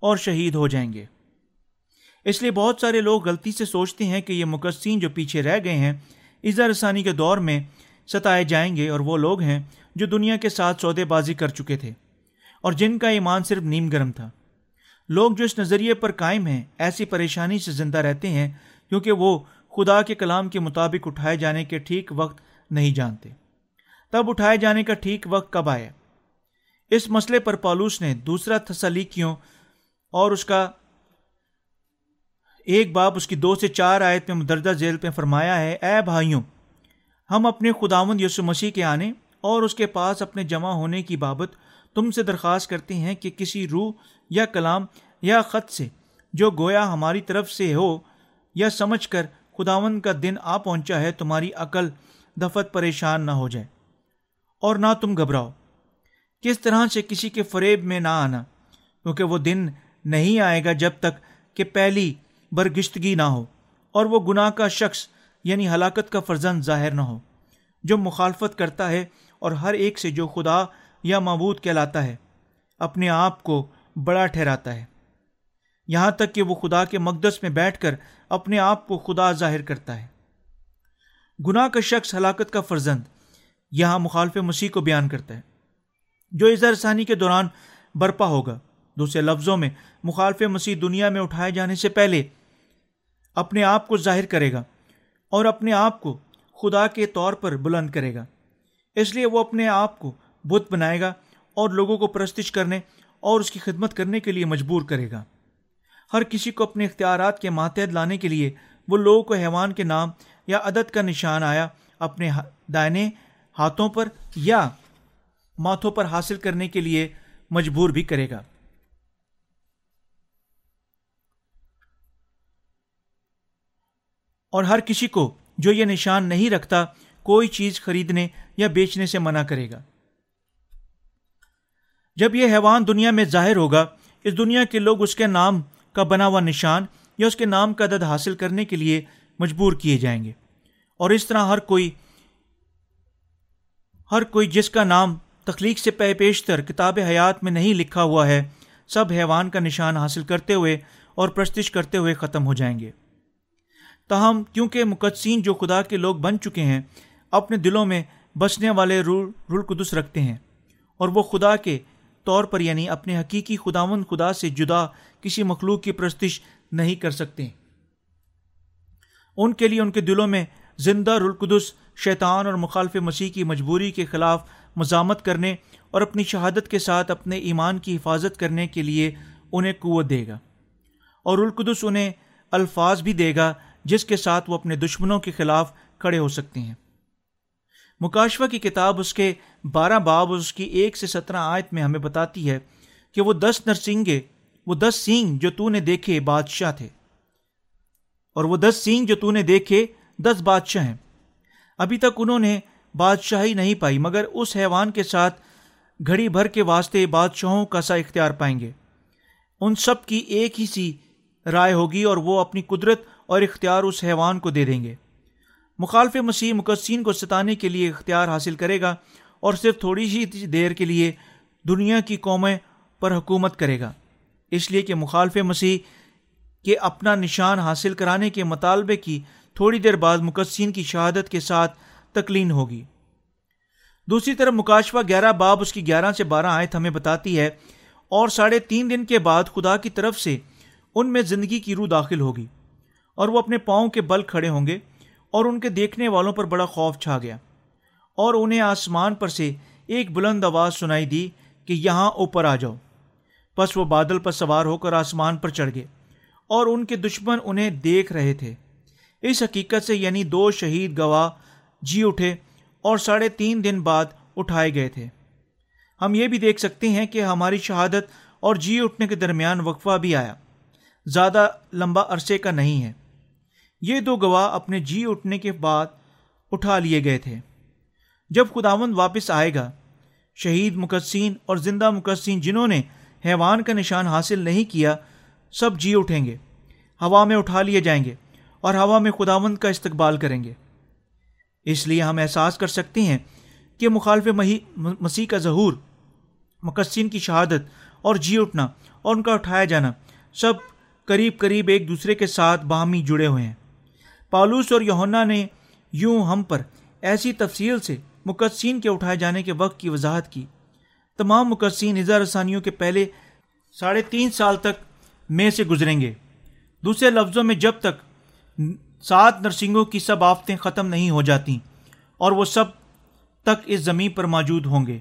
اور شہید ہو جائیں گے۔ اس لیے بہت سارے لوگ غلطی سے سوچتے ہیں کہ یہ مقدسین جو پیچھے رہ گئے ہیں، اظہار رسانی کے دور میں ستائے جائیں گے اور وہ لوگ ہیں جو دنیا کے ساتھ سودے بازی کر چکے تھے۔ اور جن کا ایمان صرف نیم گرم تھا۔ لوگ جو اس نظریے پر قائم ہیں، ایسی پریشانی سے زندہ رہتے ہیں کیونکہ وہ خدا کے کلام کے مطابق اٹھائے جانے کے ٹھیک وقت نہیں جانتے۔ تب اٹھائے جانے کا ٹھیک وقت کب آیا؟ اس مسئلے پر پالوس نے دوسرا تسلی کیوں اور اس کا ایک باپ اس کی دو سے چار آیت میں مدردہ ذیل پہ فرمایا ہے، اے بھائیوں، ہم اپنے خداوند یسو مسیح کے آنے اور اس کے پاس اپنے جمع ہونے کی بابت تم سے درخواست کرتے ہیں کہ کسی روح یا کلام یا خط سے جو گویا ہماری طرف سے ہو یا سمجھ کر خداون کا دن آ پہنچا ہے، تمہاری عقل دفت پریشان نہ ہو جائے۔ اور نہ تم گھبراؤ۔ کس طرح سے کسی کے فریب میں نہ آنا، کیونکہ وہ دن نہیں آئے گا جب تک کہ پہلی برگشتگی نہ ہو اور وہ گناہ کا شخص یعنی ہلاکت کا فرزند ظاہر نہ ہو، جو مخالفت کرتا ہے اور ہر ایک سے جو خدا یا معبود کہلاتا ہے، اپنے آپ کو بڑا ٹھہراتا ہے۔ یہاں تک کہ وہ خدا کے مقدس میں بیٹھ کر اپنے آپ کو خدا ظاہر کرتا ہے۔ گناہ کا شخص ہلاکت کا فرزند یہاں مخالف مسیح کو بیان کرتا ہے، جو اظہار ثانی کے دوران برپا ہوگا۔ دوسرے لفظوں میں مخالف مسیح دنیا میں اٹھائے جانے سے پہلے اپنے آپ کو ظاہر کرے گا اور اپنے آپ کو خدا کے طور پر بلند کرے گا۔ اس لیے وہ اپنے آپ کو بت بنائے گا اور لوگوں کو پرستش کرنے اور اس کی خدمت کرنے کے لیے مجبور کرے گا۔ ہر کسی کو اپنے اختیارات کے ماتحت لانے کے لیے وہ لوگوں کو حیوان کے نام یا عدد کا نشان آیا اپنے دائنے ہاتھوں پر یا ماتھوں پر حاصل کرنے کے لیے مجبور بھی کرے گا۔ اور ہر کسی کو جو یہ نشان نہیں رکھتا، کوئی چیز خریدنے یا بیچنے سے منع کرے گا۔ جب یہ حیوان دنیا میں ظاہر ہوگا، اس دنیا کے لوگ اس کے نام کا بنا ہوا نشان یا اس کے نام کا عدد حاصل کرنے کے لیے مجبور کیے جائیں گے۔ اور اس طرح ہر کوئی ہر کوئی جس کا نام تخلیق سے پہ پیشتر کتاب حیات میں نہیں لکھا ہوا ہے، سب حیوان کا نشان حاصل کرتے ہوئے اور پرستش کرتے ہوئے ختم ہو جائیں گے۔ تاہم، کیونکہ مقدسین جو خدا کے لوگ بن چکے ہیں، اپنے دلوں میں بسنے والے رول رول قدس رکھتے ہیں۔ اور وہ خدا کے طور پر یعنی اپنے حقیقی خداون خدا سے جدا کسی مخلوق کی پرستش نہیں کر سکتے۔ ان کے لیے ان کے دلوں میں زندہ رلقدس شیطان اور مخالف مسیح کی مجبوری کے خلاف مزامت کرنے اور اپنی شہادت کے ساتھ اپنے ایمان کی حفاظت کرنے کے لیے انہیں قوت دے گا۔ اور رلقدس انہیں الفاظ بھی دے گا جس کے ساتھ وہ اپنے دشمنوں کے خلاف کھڑے ہو سکتے ہیں۔ مکاشفہ کی کتاب اس کے بارہ باب اس کی ایک سے سترہ آیت میں ہمیں بتاتی ہے کہ وہ دس نرسنگے، وہ دس سینگ جو تو نے دیکھے بادشاہ تھے۔ اور وہ دس سینگ جو تو نے دیکھے دس بادشاہ ہیں۔ ابھی تک انہوں نے بادشاہی نہیں پائی، مگر اس حیوان کے ساتھ گھڑی بھر کے واسطے بادشاہوں کا سا اختیار پائیں گے۔ ان سب کی ایک ہی سی رائے ہوگی اور وہ اپنی قدرت اور اختیار اس حیوان کو دے دیں گے۔ مخالف مسیح مقصین کو ستانے کے لیے اختیار حاصل کرے گا اور صرف تھوڑی سی دیر کے لیے دنیا کی قومیں پر حکومت کرے گا۔ اس لیے کہ مخالف مسیح کے اپنا نشان حاصل کرانے کے مطالبے کی تھوڑی دیر بعد مقصین کی شہادت کے ساتھ تکلین ہوگی۔ دوسری طرف مکاشفہ گیارہ باب اس کی گیارہ سے بارہ آیت ہمیں بتاتی ہے، اور ساڑھے تین دن کے بعد خدا کی طرف سے ان میں زندگی کی روح داخل ہوگی۔ اور وہ اپنے پاؤں کے بل کھڑے ہوں گے اور ان کے دیکھنے والوں پر بڑا خوف چھا گیا۔ اور انہیں آسمان پر سے ایک بلند آواز سنائی دی کہ یہاں اوپر آ جاؤ۔ بس وہ بادل پر سوار ہو کر آسمان پر چڑھ گئے اور ان کے دشمن انہیں دیکھ رہے تھے۔ اس حقیقت سے یعنی دو شہید گواہ جی اٹھے اور ساڑھے تین دن بعد اٹھائے گئے تھے۔ ہم یہ بھی دیکھ سکتے ہیں کہ ہماری شہادت اور جی اٹھنے کے درمیان وقفہ بھی آیا۔ زیادہ لمبا عرصے کا نہیں ہے۔ یہ دو گواہ اپنے جی اٹھنے کے بعد اٹھا لیے گئے تھے۔ جب خداون واپس آئے گا، شہید مقصین اور زندہ مقصین جنہوں نے حیوان کا نشان حاصل نہیں کیا، سب جی اٹھیں گے۔ ہوا میں اٹھا لیے جائیں گے اور ہوا میں خداون کا استقبال کریں گے۔ اس لیے ہم احساس کر سکتے ہیں کہ مخالف مسیح کا ظہور مقصین کی شہادت اور جی اٹھنا اور ان کا اٹھایا جانا سب قریب قریب ایک دوسرے کے ساتھ باہمی جڑے ہوئے ہیں۔ پالوس اور یونا نے یوں ہم پر ایسی تفصیل سے مقدسین کے اٹھائے جانے کے وقت کی وضاحت کی۔ تمام مقدسین اظہار رسانیوں کے پہلے ساڑھے تین سال تک میں سے گزریں گے۔ دوسرے لفظوں میں جب تک سات نرسنگوں کی سب آفتیں ختم نہیں ہو جاتی اور وہ سب تک اس زمین پر موجود ہوں گے۔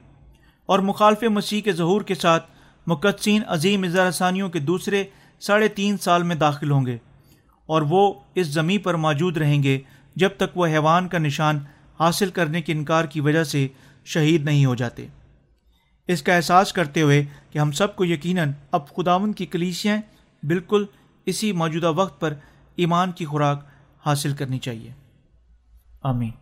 اور مخالف مسیح کے ظہور کے ساتھ مقدسین عظیم اظہار رسانیوں کے دوسرے ساڑھے تین سال میں داخل ہوں گے۔ اور وہ اس زمیں پر موجود رہیں گے جب تک وہ حیوان کا نشان حاصل کرنے کے انکار کی وجہ سے شہید نہیں ہو جاتے۔ اس کا احساس کرتے ہوئے کہ ہم سب کو یقیناً اب خداون کی کلیسیاں بالکل اسی موجودہ وقت پر ایمان کی خوراک حاصل کرنی چاہیے۔ آمین۔